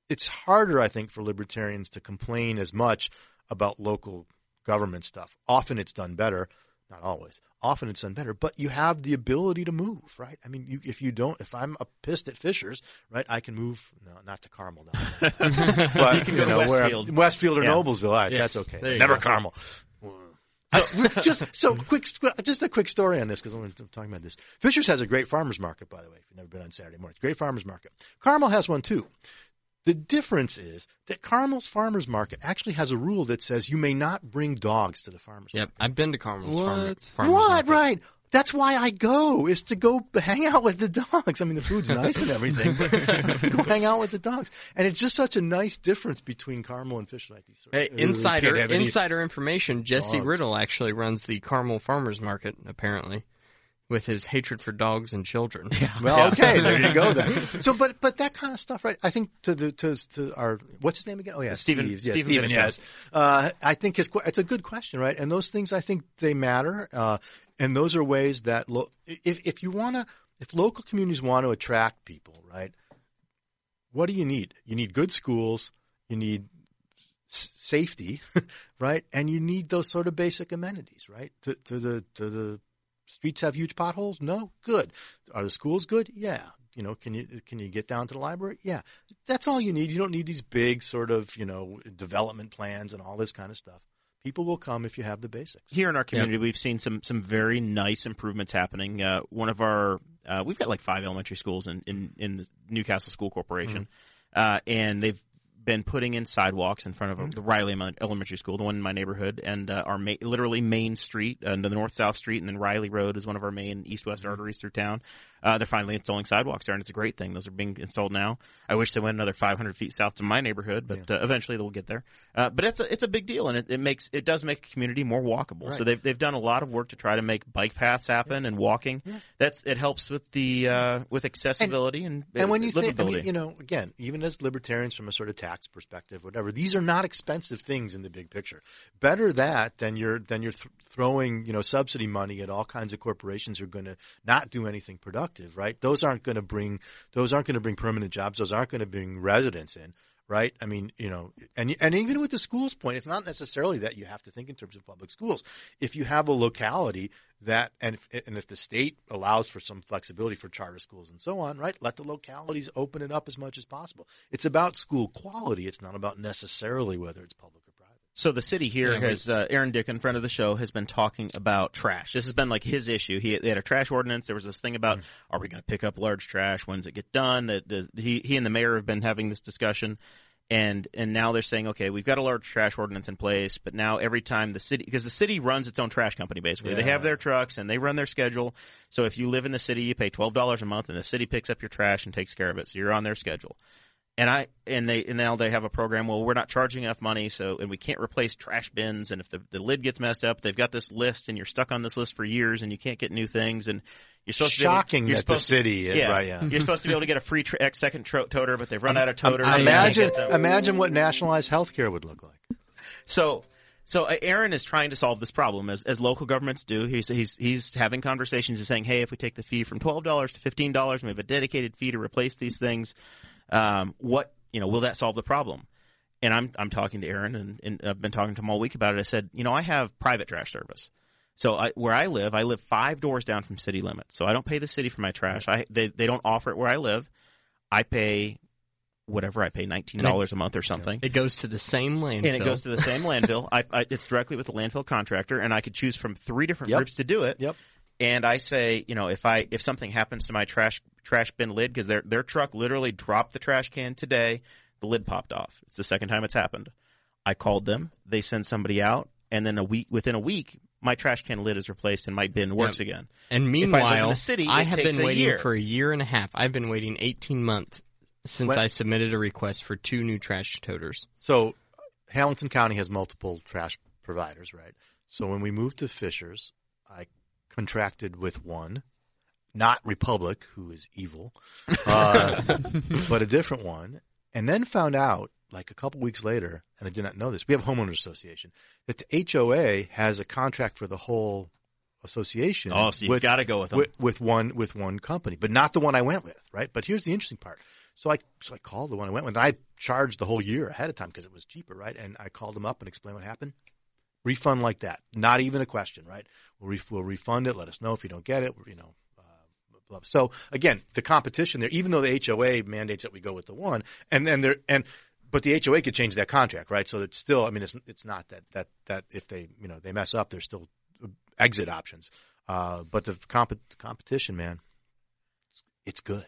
it's harder I think for libertarians to complain as much about local government stuff. Often it's done better, not always. Often it's done better, but you have the ability to move, right? I mean, you, if you don't, if I'm a pissed at Fishers, right, I can move. No, not to Carmel, now. but you, can go to know, where- Westfield. Westfield or Yeah. Noblesville. All right, Yes, that's okay. Never go. Carmel. So, just so quick, just a quick story on this because I'm talking about this. Fishers has a great farmers market, by the way. If you've never been on Saturday mornings, great farmers market. Carmel has one too. The difference is that Carmel's farmers market actually has a rule that says you may not bring dogs to the farmers market. Yep, I've been to Carmel's What? farmer, market. farmer's What? market. Right. That's why I go is to go hang out with the dogs. I mean, the food's nice and everything, but go hang out with the dogs. And it's just such a nice difference between Carmel and Fisher. Like these sort of, Hey, insider can't have any-" insider information. Jesse dogs. Riddle actually runs the Carmel Farmers Market, apparently, with his hatred for dogs and children. Well, okay, there you go then. So, but but that kind of stuff, right? I think to the to to our what's his name again? Oh yeah, Stephen- Steve. Yeah, Stephen Stephen. Yes, uh, I think it's que- it's a good question, right? And those things, I think they matter, uh, and those are ways that lo- if if you want to, if local communities want to attract people, right? what do you need? You need good schools. You need s- safety, right? And you need those sort of basic amenities, right? To, to the to the streets have huge potholes? No, good. Are the schools good? Yeah. You know, can you can you get down to the library? Yeah. That's all you need. You don't need these big sort of you know development plans and all this kind of stuff. People will come if you have the basics. Here in our community, we've seen some some very nice improvements happening. Uh, one of our uh, we've got like five elementary schools in in, in the New Castle School Corporation, uh, and they've been putting in sidewalks in front of the Riley Elementary School, the one in my neighborhood, and uh, our ma- literally main street, uh, the north south street, and then Riley Road is one of our main east west arteries through town. Uh, they're finally installing sidewalks there, and it's a great thing. Those are being installed now. I wish they went another 500 feet south to my neighborhood, but uh, eventually they'll get there. Uh, but it's a it's a big deal, and it, it makes it does make a community more walkable. So they've they've done a lot of work to try to make bike paths happen and walking. That's it helps with the uh, with accessibility and And when you think, I mean, you know, again, even as libertarians from a sort of tax perspective, whatever, these are not expensive things in the big picture. Better that than you're than you're th- throwing, you know, subsidy money at all kinds of corporations who are going to not do anything productive, right? Those aren't going to bring those aren't going to bring permanent jobs. Those aren't going to bring residents in. Right, I mean, you know, and and even with the schools point, it's not necessarily that you have to think in terms of public schools. If you have a locality that, and if, and if the state allows for some flexibility for charter schools and so on, right, let the localities open it up as much as possible. It's about school quality. It's not about necessarily whether it's public or. So the city here Yeah, has uh, Aaron Dickon, friend of the show, has been talking about trash. This has been like his issue. He they had a trash ordinance. There was this thing about are we going to pick up large trash? When's it get done? That the, he he and the mayor have been having this discussion, and and now they're saying okay, we've got a large trash ordinance in place, but now every time the city because the city runs its own trash company basically, they have their trucks and they run their schedule. So if you live in the city, you pay twelve dollars a month, and the city picks up your trash and takes care of it. So you're on their schedule and I and they and now they have a program. Well, we're not charging enough money, so and we can't replace trash bins. And if the, the lid gets messed up, they've got this list, and you're stuck on this list for years, and you can't get new things. And you're supposed Shocking to be able, you're that the city, to, is- yeah, right? Yeah. you're supposed to be able to get a free second tro- toter, but they've run out of toters. I- and you can't Imagine, imagine what nationalized healthcare would look like. So, so uh, Aaron is trying to solve this problem as, as local governments do. He's, he's, he's having conversations and saying, Hey, if we take the fee from $12 to $15 and we have a dedicated fee to replace these things, um, what, you know, will that solve the problem? And I'm, I'm talking to Aaron and, and I've been talking to him all week about it. I said, you know, I have private trash service. So I, where I live, I live five doors down from city limits. So I don't pay the city for my trash. I, they, they don't offer it where I live. I pay whatever I pay, $19 a month or something It goes to the same landfill. and it goes to the same landfill. I, I, it's directly with the landfill contractor, and I could choose from three different Yep. groups to do it. Yep. And I say, you know, if I if something happens to my trash trash bin lid because their their truck literally dropped the trash can today, the lid popped off. It's the second time it's happened. I called them. They send somebody out, and then a week within a week, my trash can lid is replaced and my bin works again. And If I live in meanwhile, the city, I have been waiting year. for a year and a half. I've been waiting 18 months since When- I submitted a request for two new trash toters. So, Hamilton County has multiple trash providers, right? So when we moved to Fishers, I contracted with one, not Republic, who is evil, uh, but a different one, and then found out like a couple weeks later, and I did not know this. We have a homeowners association that the HOA has a contract for the whole association. Oh, so you've got to go with them. with, with one with one company, but not the one I went with, right? But here's the interesting part. So I so I called the one I went with. And I charged the whole year ahead of time because it was cheaper, right? And I called them up and explained what happened. Refund like that, not even a question, right? We'll, re- we'll refund it. Let us know if you don't get it. You know. Blah. So again, the competition there, even though the HOA mandates that we go with the one, and then there and but the HOA could change that contract, right? So it's still, I mean, it's it's not that that that if they you know they mess up, there's still exit options. Uh, but the comp- competition, man, it's, it's good.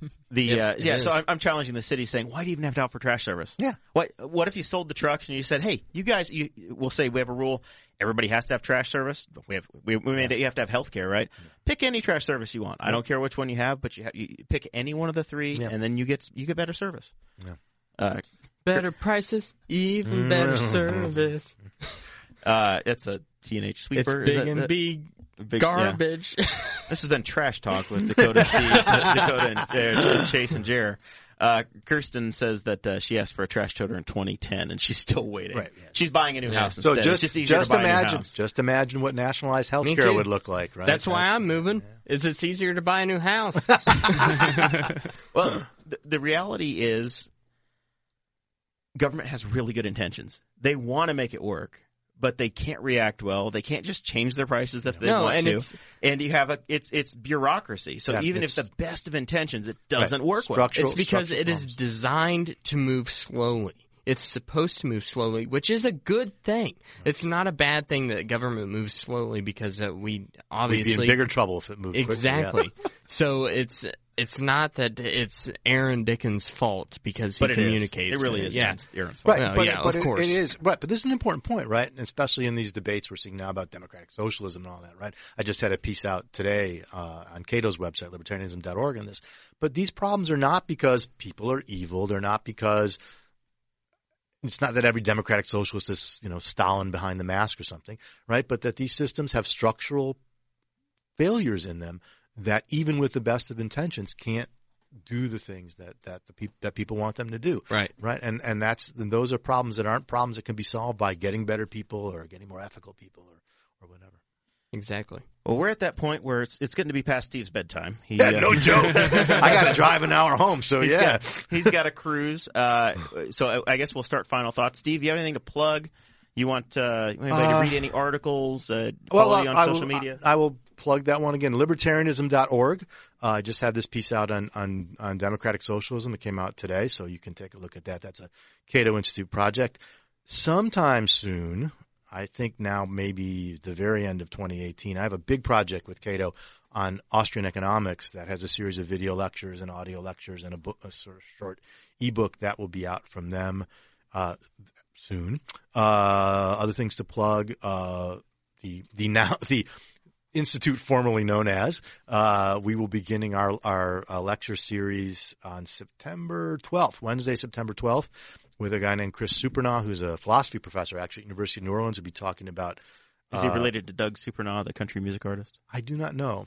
The Yep, uh, it yeah, is. so I'm, I'm challenging the city, saying, "Why do you even have to offer trash service? Yeah. What What if you sold the trucks and you said, "Hey, you guys, you we'll say we have a rule: everybody has to have trash service. We have we, we made it. You have to have healthcare, right? Pick any trash service you want. I don't care which one you have, but you, have, you pick any one of the three, Yeah. and then you get you get better service. Yeah. Uh, Better prices, even better service. uh, it's a TNH It's sweeper. Is big that- and that- big big- yeah. garbage. This has been trash talk with Dakota, Steve, Dakota, and uh, Chase and Jer. Uh, Kirsten says that uh, she asked for a trash toter in 2010, and she's still waiting. Right, yeah. She's buying a new house So instead. It's just just to buy a new imagine house. just imagine what nationalized health care would look like, right? That's why I'm moving. Is it's easier to buy a new house? Well, the, the reality is, government has really good intentions. They want to make it work, but they can't react well. They can't just change their prices if they No, want and to. and you have a it's it's bureaucracy. So Yeah, even if the best of intentions, it doesn't Right. work well. Structural- It's because it is problems. designed to move slowly. It's supposed to move slowly, which is a good thing. It's not a bad thing that government moves slowly because uh, we obviously We'd be in bigger trouble if it moved quickly, yeah. exactly. so it's it's not that it's Aaron Dickens' fault because he But it is. communicates. It really is. Yeah. Aaron's, Aaron's fault. Right, Well, but, yeah, but of it- course. it is right. But this is an important point, right? And especially in these debates we're seeing now about democratic socialism and all that, right? I just had a piece out today uh, on Cato's website, libertarianism.org, on this. But these problems are not because people are evil. They're not because it's not that every democratic socialist is, you know, Stalin behind the mask or something, right? But that these systems have structural failures in them that even with the best of intentions can't do the things that that the peop- that people want them to do. Right. Right. And and that's and those are problems that aren't problems that can be solved by getting better people or getting more ethical people or or whatever. Exactly. Well, we're at that point where it's it's getting to be past Steve's bedtime. He, Yeah, uh, no joke. I got to drive an hour home, so He's yeah. got he's got a cruise. Uh, so I, I guess we'll start final thoughts. Steve, you have anything to plug? You want uh, anybody to Uh, read any articles? Uh, follow you on I social will, media. I, I will plug that one again. Libertarianism.org. Uh, I just had this piece out on, on, on democratic socialism. It came out today, so you can take a look at that. That's a Cato Institute project. Sometime soon, I think now maybe the very end of 2018, I have a big project with Cato on Austrian economics that has a series of video lectures and audio lectures and a book, a sort of short ebook that will be out from them uh, soon. Uh, other things to plug: uh, the the now the institute formerly known as. Uh, we will be beginning our our uh, lecture series on September 12th, Wednesday, September 12th, with a guy named Chris Supernaw, who's a philosophy professor actually at University of New Orleans. Will be talking about. Is he uh, related to Doug Supernaw, the country music artist? I do not know.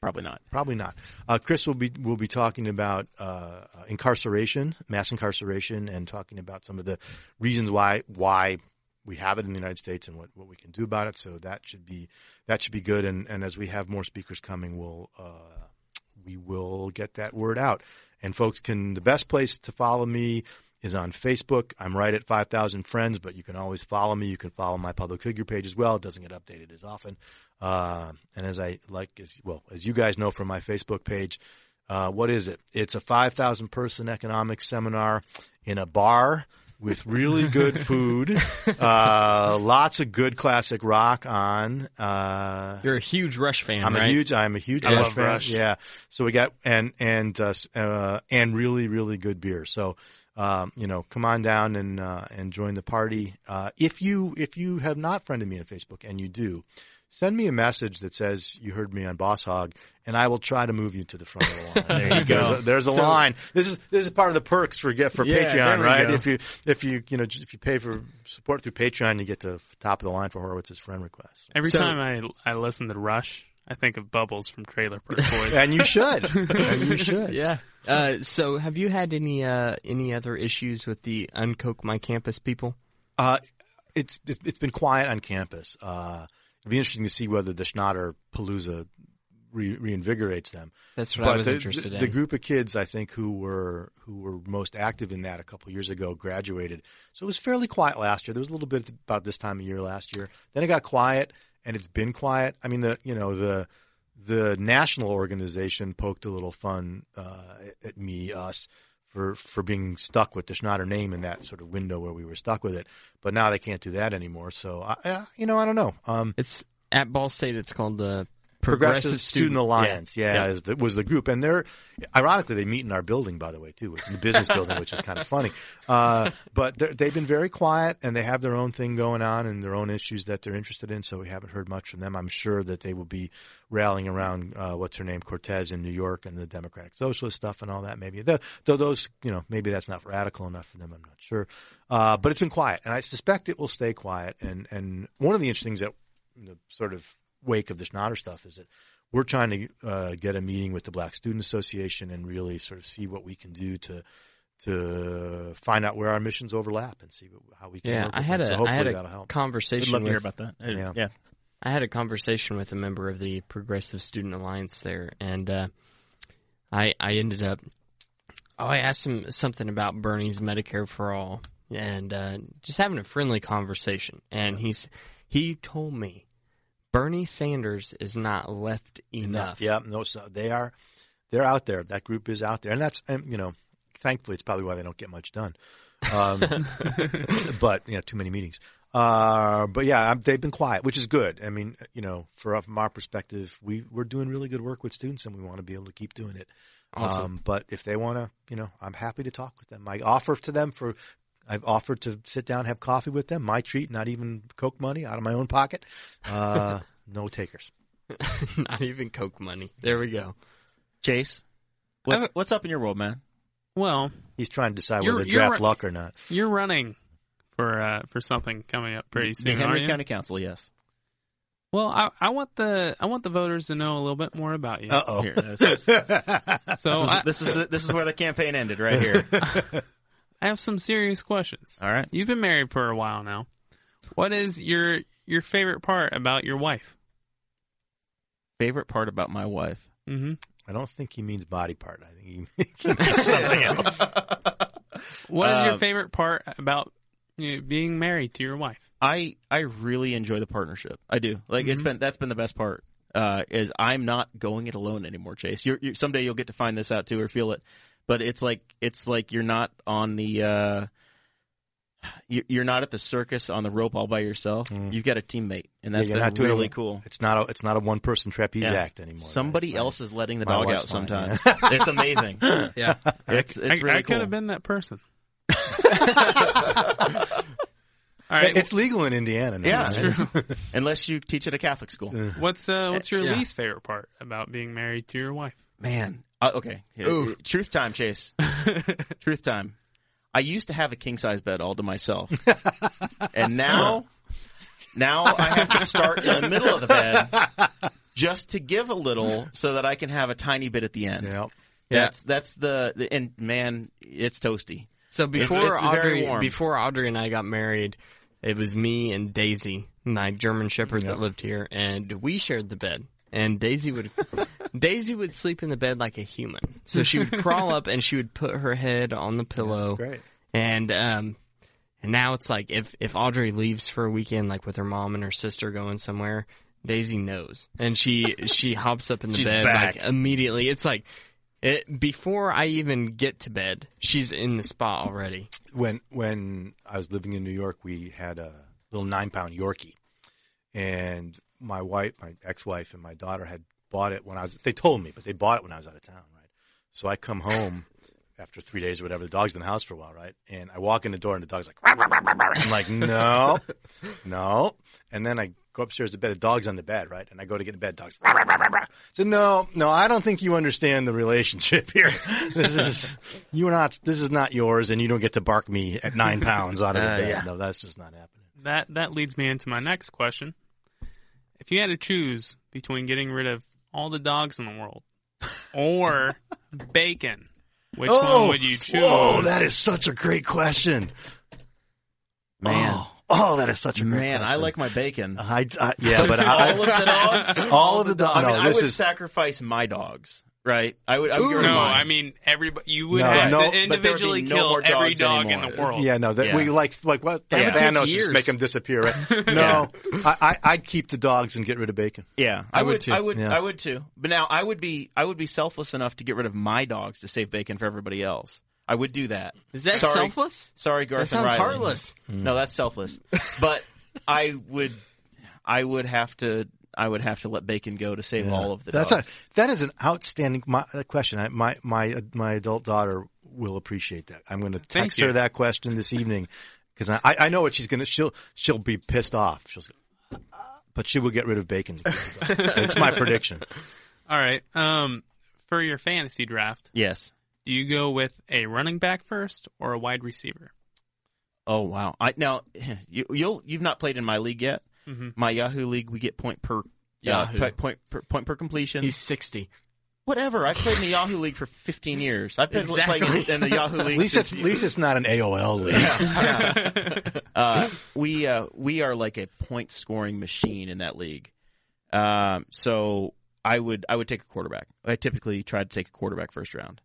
Probably not. Probably not. Uh, Chris will be will be talking about uh, uh, incarceration, mass incarceration, and talking about some of the reasons why why we have it in the United States and what, what we can do about it. So that should be that should be good. And, and as we have more speakers coming, we'll uh, we will get that word out. And folks can the best place to follow me is on Facebook. I'm right at 5,000 friends, but you can always follow me. You can follow my public figure page as well. It doesn't get updated as often. Uh, and as I like, as, well, as you guys know from my Facebook page, uh, what is it? It's a 5,000 person economics seminar in a bar with really good food, uh, lots of good classic rock on. Uh, You're a huge Rush fan, I'm right? a huge. I'm a huge I Rush love fan. Rush. Yeah. So we got and and uh, uh, and really really good beer. So um, you know, come on down and uh, and join the party. Uh, if you if you have not friended me on Facebook and you do, send me a message that says you heard me on Boss Hog, and I will try to move you to the front of the line. There you go. There's a, there's a line. This is this is part of the perks for get for Yeah, Patreon, right? go. If you if you you know if you pay for support through Patreon, you get to the top of the line for Horwitz's friend request. Every So- time I I listen to Rush, I think of Bubbles from Trailer Park Boys. And you should. and you should. Yeah. Uh, so, have you had any uh, any other issues with the UnKoch My Campus people? Uh, it's it's it's been quiet on campus. Uh, it'd be interesting to see whether the Schnatter Palooza re- reinvigorates them. That's what I was the, interested the, in. the group of kids, I think, who were who were most active in that a couple years ago, graduated. So it was fairly quiet last year. There was a little bit about this time of year last year. Then it got quiet, and it's been quiet. I mean, the you know the the national organization poked a little fun uh, at me, us, for for being stuck with the Schnatter name in that sort of window where we were stuck with it. But now they can't do that anymore. So I, I you know, I don't know. Um, It's at Ball State. It's called the Progressive, Student, Alliance, yeah, Yeah. Is the, was the group, and they're ironically they meet in our building, by the way, too, in the business building, which is kind of funny. Uh, but they've been very quiet, and they have their own thing going on and their own issues that they're interested in. So we haven't heard much from them. I'm sure that they will be rallying around uh, what's her name, Cortez in New York, and the Democratic Socialist stuff and all that. Maybe though, though those, you know, maybe that's not radical enough for them. I'm not sure, uh, but it's been quiet, and I suspect it will stay quiet. And and one of the interesting things that sort of wake of the Schnatter stuff is that we're trying to uh, get a meeting with the Black Student Association and really sort of see what we can do to to find out where our missions overlap and see how we can. Yeah, work I had them. So a I had a help. We'd conversation love to hear about that. Yeah. yeah. I had a conversation with a member of the Progressive Student Alliance there, and uh, I I ended up. Oh, I asked him something about Bernie's Medicare for All, and uh, just having a friendly conversation. And he's he told me Bernie Sanders is not left enough. Yeah, no, so they are they're out there. That group is out there, and that's and, you know, thankfully, it's probably why they don't get much done. Um, but you know, too many meetings. Uh, but yeah, I'm, they've been quiet, which is good. I mean, you know, for from our perspective, we we're doing really good work with students, and we want to be able to keep doing it. Awesome. Um, but if they want to, you know, I'm happy to talk with them. I offer to them for. I've offered to sit down, and have coffee with them. My treat, not even Koch money out of my own pocket. Uh, no takers. not even Koch money. There we go. Chase, what's, what's up in your world, man? Well, He's trying to decide whether to draft right. luck or not. you're running for uh, for something coming up pretty the soon, Henry aren't you? County Council, yes. Well, I, I want the I want the voters to know a little bit more about you. Uh oh. Here, this, is, so I, this is the, this is where the campaign ended, right here. I have some serious questions. All right. You've been married for a while now. What is your your favorite part about your wife? Favorite part about my wife. Mm-hmm. I don't think he means body part. I think he, he means something else. What is your Uh, favorite part about you know, being married to your wife? I I really enjoy the partnership. I do. Like it's Mhm. been that's been the best part. Uh, is I'm not going it alone anymore, Chase. You're, you someday you'll get to find this out too or feel it, but it's like it's like you're not on the uh, you- you're not at the circus on the rope all by yourself. Mm. You've got a teammate, and that's Yeah, been really it- cool. It's not a it's not a one person trapeze Yeah. act anymore. Somebody It's else is letting the My dog out wife's fine, sometimes. it's amazing. Yeah. It's it's I, really I could cool. have been that person. All fine. right. It's legal in Indiana now. Yeah, right? true. unless you teach at a Catholic school. What's uh, what's your Yeah. least favorite part about being married to your wife? Man, uh, okay. Here, Ooh. Truth time, Chase. Truth time. I used to have a king size bed all to myself, and now, now I have to start in the middle of the bed just to give a little, so that I can have a tiny bit at the end. Yeah. That's that's the, the and man, it's toasty. So before it's very Audrey, before Audrey and I got married, it was me and Daisy, my German Shepherd that lived here, and we shared the bed. And Daisy would, Daisy would sleep in the bed like a human. So she would crawl up and she would put her head on the pillow. That's great. And um, and now it's like if if Audrey leaves for a weekend, like with her mom and her sister going somewhere, Daisy knows, and she she hops up in the She's bed back. like immediately. It's like. It, before I even get to bed, she's in the spot already. When when I was living in New York, we had a little nine pound Yorkie, and my wife, my ex wife, and my daughter had bought it when I was. They told me, but they bought it when I was out of town, right? So I come home after three days or whatever. The dog's been in the house for a while, right? And I walk in the door, and the dog's like, "Rah, rah, rah, rah, rah." I'm like, no, no. And then I go upstairs to bed. The dog's on the bed, right? And I go to get the bed. Dog's. So no, no, I don't think you understand the relationship here. This is you're not. This is not yours, and you don't get to bark me at nine pounds out of the Uh, bed. yeah. No, that's just not happening. That that leads me into my next question. If you had to choose between getting rid of all the dogs in the world or bacon, which oh, one would you choose? Oh, that is such a great question, Man, Oh, oh, that is such a great man, I like my bacon. I, I yeah, but I, all of the dogs. all of the dogs. I mean, no, I would is sacrifice my dogs. Right? I would. I would Ooh. No, mine. I mean everybody. You would No, have no, to but there would be individually kill more every dogs dog in the world. Yeah, no, that Yeah. we like like what That would Thanos just make them disappear. Right? No, I, I I'd keep the dogs and get rid of bacon. Yeah, I I, would would. too. I would. Yeah. I would too. But now I would be. I would be selfless enough to get rid of my dogs to save bacon for everybody else. I would do that. Is that Sorry, selfless? Sorry, Garth. That sounds Riley. heartless. No, that's selfless. but I would. I would have to. I would have to let bacon go to save all of the That's dogs. a that is an outstanding my, uh, question. I, my my uh, my adult daughter will appreciate that. I'm going to Thank text her that question this evening because I, I know what she's going to. She'll she'll be pissed off. She'll, but she will get rid of bacon. it's my prediction. All right. Um, for your fantasy draft, yes. do you go with a running back first or a wide receiver? Oh wow! I now you, you'll you've not played in my league yet. Mhm. My Yahoo league, we get point per Yahoo. Uh, point, per, point per completion. He's 60. Whatever. I played in the Yahoo League for 15 years. I've been Exactly. playing in, in the Yahoo At League. least since it's, at least it's not an AOL league. uh, we uh, we are like a point scoring machine in that league. Um, so I would I would take a quarterback. I typically try to take a quarterback first round.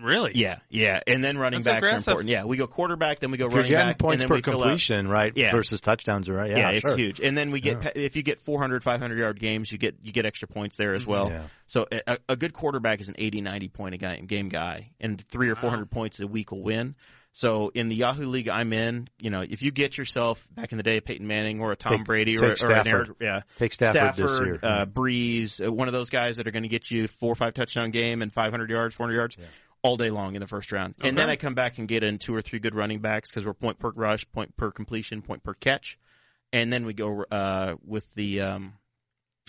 Really? Yeah, yeah, and then running That's backs are important. Yeah, we go quarterback, then we go If you're running back, points and then per we fill out- completion, right? Yeah. Versus touchdowns, are right? Yeah, Yeah, it's sure. huge. And then we get Yeah. if you get 400, 500 yard games, you get you get extra points there as well. Yeah. So a, a good quarterback is an 80, 90 point a guy, game guy, and three or four hundred points a week will win. So in the Yahoo League I'm in, you know, if you get yourself back in the day, Peyton Manning or a Tom Take- Brady or, take or an Stafford. Eric, yeah, Take Stafford this year. uh, Brees, uh, one of those guys that are going to get you four or five touchdown game and 500 yards, 400 yards. All day long in the first round, and then I come back and get in two or three good running backs because we're point per rush, point per completion, point per catch, and then we go uh, with the. Um,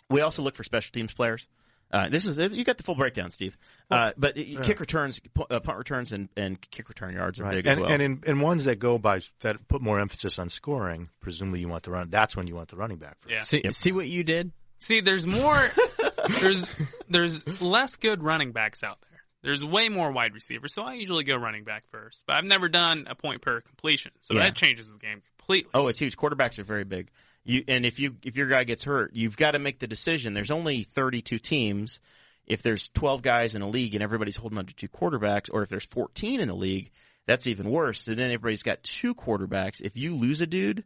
we also look for special teams players. Uh, this is you got the full breakdown, Steve. Uh, but it- kick returns, uh, punt returns, and, and kick return yards are Right. big and, as well. and in, in ones that go by that put more emphasis on scoring, presumably you want the run. That's when you want the running back. First. Yeah. See, see what you did? See, there's more. there's there's less good running backs out there. There's way more wide receivers, so I usually go running back first. But I've never done a point per completion, so Yeah. that changes the game completely. Oh, it's huge. Quarterbacks are very big. You and if you if your guy gets hurt, you've got to make the decision. There's only 32 teams. If there's 12 guys in a league and everybody's holding on to two quarterbacks, or if there's 14 in the league, that's even worse. And then everybody's got two quarterbacks. If you lose a dude,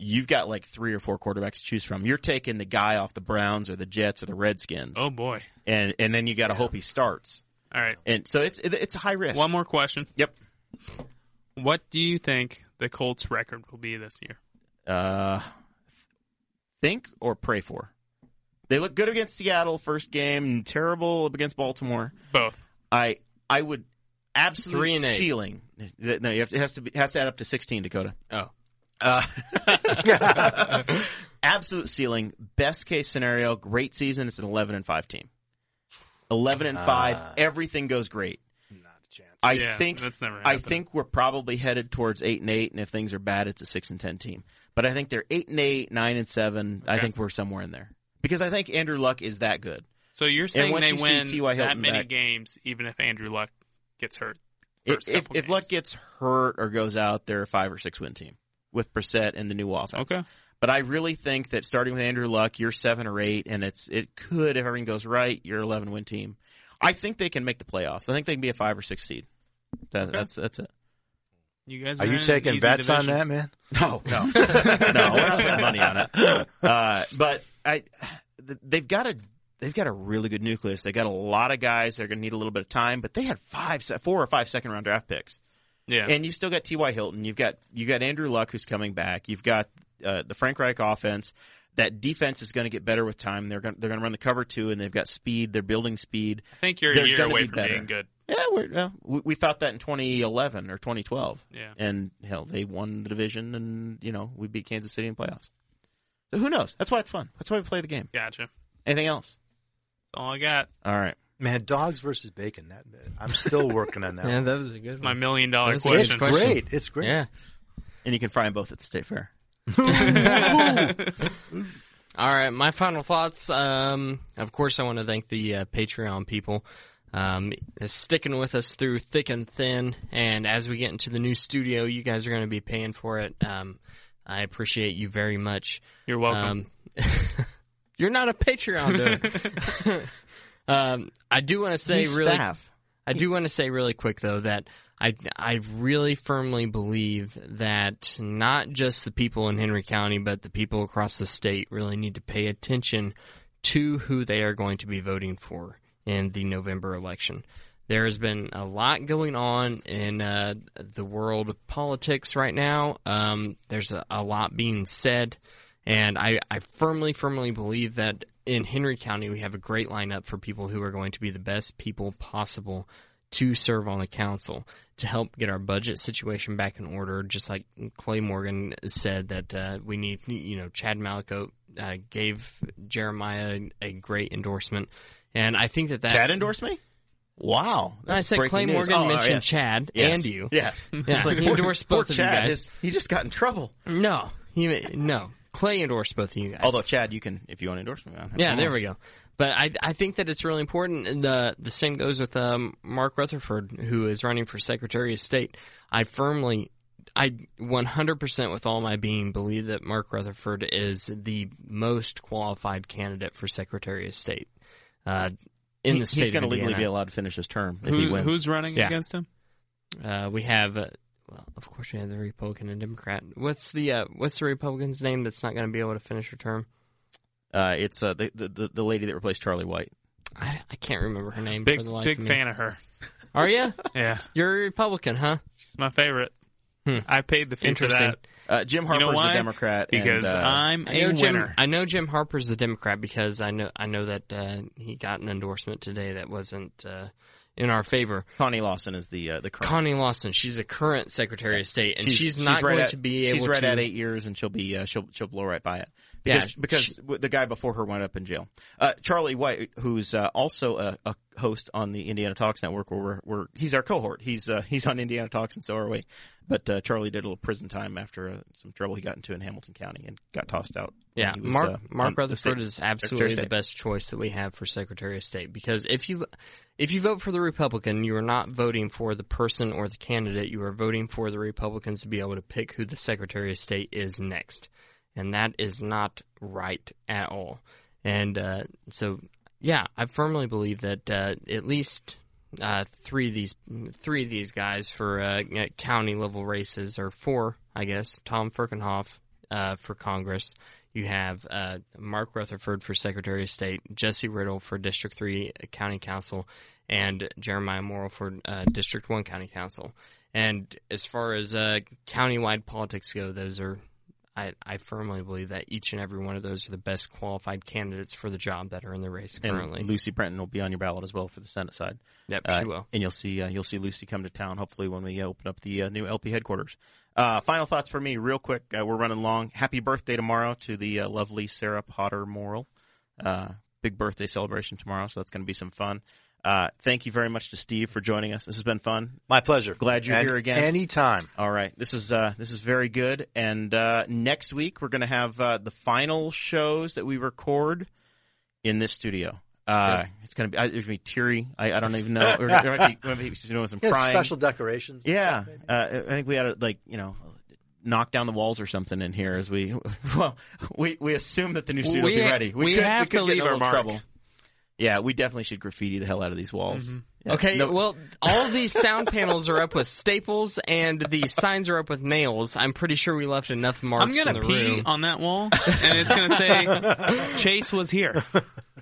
you've got like three or four quarterbacks to choose from. You're taking the guy off the Browns or the Jets or the Redskins, Oh boy! and and then you got to hope he starts. All right, And so it's it's a high risk. one more question. Yep. What do you think the Colts' record will be this year? Uh, think or pray for. They look good against Seattle first game, terrible against Baltimore. Both. I I would absolute Three and eight. ceiling. No, you have to, it has to be has to add up to sixteen. Dakota. Oh. Uh, absolute ceiling. Best case scenario. Great season. It's an eleven and five team. Eleven and five. Ah. everything goes great. Not a chance. I Yeah, think that's never I think we're probably headed towards eight and eight, and if things are bad, it's a six and ten team. But I think they're eight and eight, nine and seven. I think we're somewhere in there because I think Andrew Luck is that good. So you're saying once they you see win T.Y. that Hilton many back- games, even if Andrew Luck gets hurt? If, if, if Luck gets hurt or goes out, they're a five or six win team with Brissett and the new offense. Okay. But I really think that starting with Andrew Luck, you're seven or eight, and it's it could if everything goes right, you're an eleven win team. I think they can make the playoffs. I think they can be a five or six seed. That, That's that's it. You guys Are are you taking easy bets on that, man? No, no, no. We're not putting money on it. Uh, but I, they've got a they've got a really good nucleus. They got a lot of guys that are going to need a little bit of time. But they had five, four or five second round draft picks, Yeah. and you've still got T. Y. Hilton. You've got you got Andrew Luck who's coming back. You've got uh, the Frank Reich offense. That defense is going to get better with time. They're going they're going to run the cover two, and they've got speed. They're building speed. I think you're they're a year away be from better. being good. Yeah, we're, well, we, we thought that in 2011 or 2012. Yeah. And hell, they won the division, and you know we beat Kansas City in the playoffs. So who knows? That's why it's fun. That's why we play the game. Gotcha. Anything else? That's all I got. All right. Man, dogs versus bacon. That I'm still working on that. Yeah, one. that was a good One. My million dollar That was a It's question. question. great. It's great. Yeah. And you can fry them both at the state fair. All right, my final thoughts. Um, of course, I want to thank the uh, Patreon people um, sticking with us through thick and thin. And as we get into the new studio, you guys are going to be paying for it. Um, I appreciate you very much. You're welcome. Um, you're not a Patreon, dude. um, I do want to say He's really. staff. I do want to say really quick though that I I really firmly believe that not just the people in Henry County but the people across the state really need to pay attention to who they are going to be voting for in the November election. There has been a lot going on in uh, the world of politics right now. Um, there's a, a lot being said, and I, I firmly, firmly believe that in Henry County we have a great lineup for people who are going to be the best people possible to serve on the council to help get our budget situation back in order. Just like Clay Morgan said that uh, we need, you know, Chad Malico uh, gave Jeremiah a great endorsement, and I think that that Chad endorsed me. Wow. I said Clay news. Morgan Oh, mentioned yes. Chad Yes. and you. Yes. Yeah, Like, he endorsed both of you guys. is- he just got in trouble. No, he no. Clay endorsed both of you guys. Although Chad, you can if you want to endorse me. I'm. Yeah, there we go. But I, I think that it's really important. And the the same goes with um, Mark Rutherford, who is running for Secretary of State. I firmly, I 100% with all my being believe that Mark Rutherford is the most qualified candidate for Secretary of State uh, in He- the state. he's going to of legally be allowed to finish his term if he wins. who's running Yeah. against him? Uh, we have, uh, well, of course, we have the Republican and Democrat. What's the uh, what's the Republican's name that's not going to be able to finish her term? Uh, it's uh, the, the the- the lady that replaced Charlie White. I, I can't remember her name Big for the life big of me. fan of her. Are you? Yeah, You're a Republican, huh? she's my favorite. Hmm. I paid the fee for Interesting. that Uh, Jim You Harper's know a Democrat because and, uh, I'm I a know Jim. winner. I know Jim Harper's a Democrat because I know I know that uh, he got an endorsement today that wasn't uh, in our favor. Connie Lawson is the uh, the current. Connie Lawson, she's a current Secretary of State, and she's, not right going at, to be able. she's right to. at eight years, and she'll be uh, she'll she'll blow right by it. Yeah, Because, because she- the guy before her went up in jail. Uh, Charlie White, who's uh, also a, a host on the Indiana Talks Network, where we're, we're he's our cohort. He's uh, he's on Indiana Talks, and so are we. But uh, Charlie did a little prison time after uh, some trouble he got into in Hamilton County and got tossed out. Yeah, was, Mark uh, Mark the Rutherford is absolutely the best choice that we have for Secretary of State because if you if you vote for the Republican, you are not voting for the person or the candidate. You are voting for the Republicans to be able to pick who the Secretary of State is next, and that is not right at all. And uh, so, yeah, I firmly believe that uh, at least uh, three of these three of these guys for uh, county level races, or four, I guess. Tom Ferkinhoff uh, for Congress. You have uh, Mark Rutherford for Secretary of State, Jesse Riddle for District Three County Council, and Jeremiah Morrill for District One County Council. And as far as countywide politics go, those are. I, I firmly believe that each and every one of those are the best qualified candidates for the job that are in the race currently. And Lucy Brenton will be on your ballot as well for the Senate side. yep, Uh, she will. And you'll see uh, you'll see Lucy come to town hopefully when we uh, open up the uh, new LP headquarters. Uh, final thoughts for me, real quick. Uh, we're running long. Happy birthday tomorrow to the uh, lovely Sarah Potter Morrill. Uh, big birthday celebration tomorrow, so that's going to be some fun. Uh, thank you very much to Steve for joining us. This has been fun. My pleasure. Glad you're And here again. Anytime. All right, this is uh, this is very good. And uh, next week we're going to have uh, the final shows that we record in this studio. Uh, It's going to be I, there's going to be teary. I, I don't even know. Or, there might be, there might be doing some crying. special decorations. Yeah, stuff, uh, I think we had to like you know knock down the walls or something in here as we well we we assume that the new studio will be ready. we could, have we could to get in leave a our mark. trouble. Yeah, we definitely should graffiti the hell out of these walls. Mm-hmm. Yeah. Okay, No- well, all these sound panels are up with staples, and the signs are up with nails. I'm pretty sure we left enough marks I'm gonna in the pee room. on that wall, and it's gonna say Chase was here.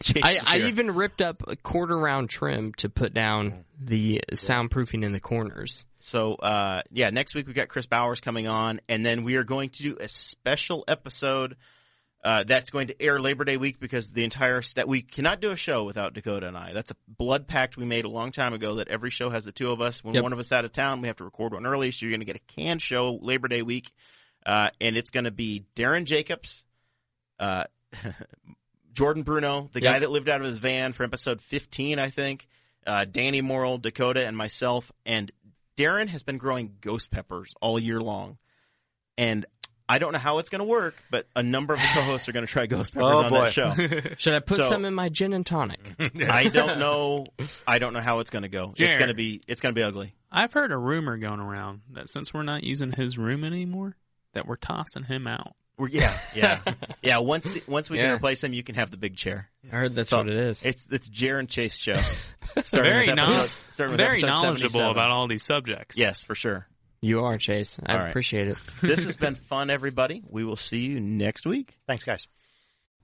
Chase I, is I here. even ripped up a quarter round trim to put down the soundproofing in the corners. So uh, yeah, next week we've got Chris Bowers coming on, and then we are going to do a special episode uh, that's going to air Labor Day week because the entire that we cannot do a show without Dakota and I. That's a blood pact we made a long time ago that every show has the two of us. When Yep. one of us out of town, we have to record one early, so you're going to get a canned show Labor Day week, uh, and it's going to be Darren Jacobs. Uh, Jordan Bruno, the guy that lived out of his van for episode 15, I think, uh, Danny Morrill, Dakota, and myself. And Darren has been growing ghost peppers all year long. And I don't know how it's going to work, but a number of the co-hosts are going to try ghost peppers Oh, on boy. that show. Should I put So- some in my gin and tonic? I don't know. I don't know how it's going to go. It's going to be. It's going to be ugly. I've heard a rumor going around that since we're not using his room anymore, that we're tossing him out. We're, yeah, yeah, yeah. Once once we Yeah. can replace him, you can have the big chair. I heard that's So, what it is. It's it's Jaron Chase show. Starting Very with know- episode, starting with Very knowledgeable about all these subjects. Yes, for sure. You are, Chase. I All right. appreciate it. This has been fun, everybody. We will see you next week. Thanks, guys.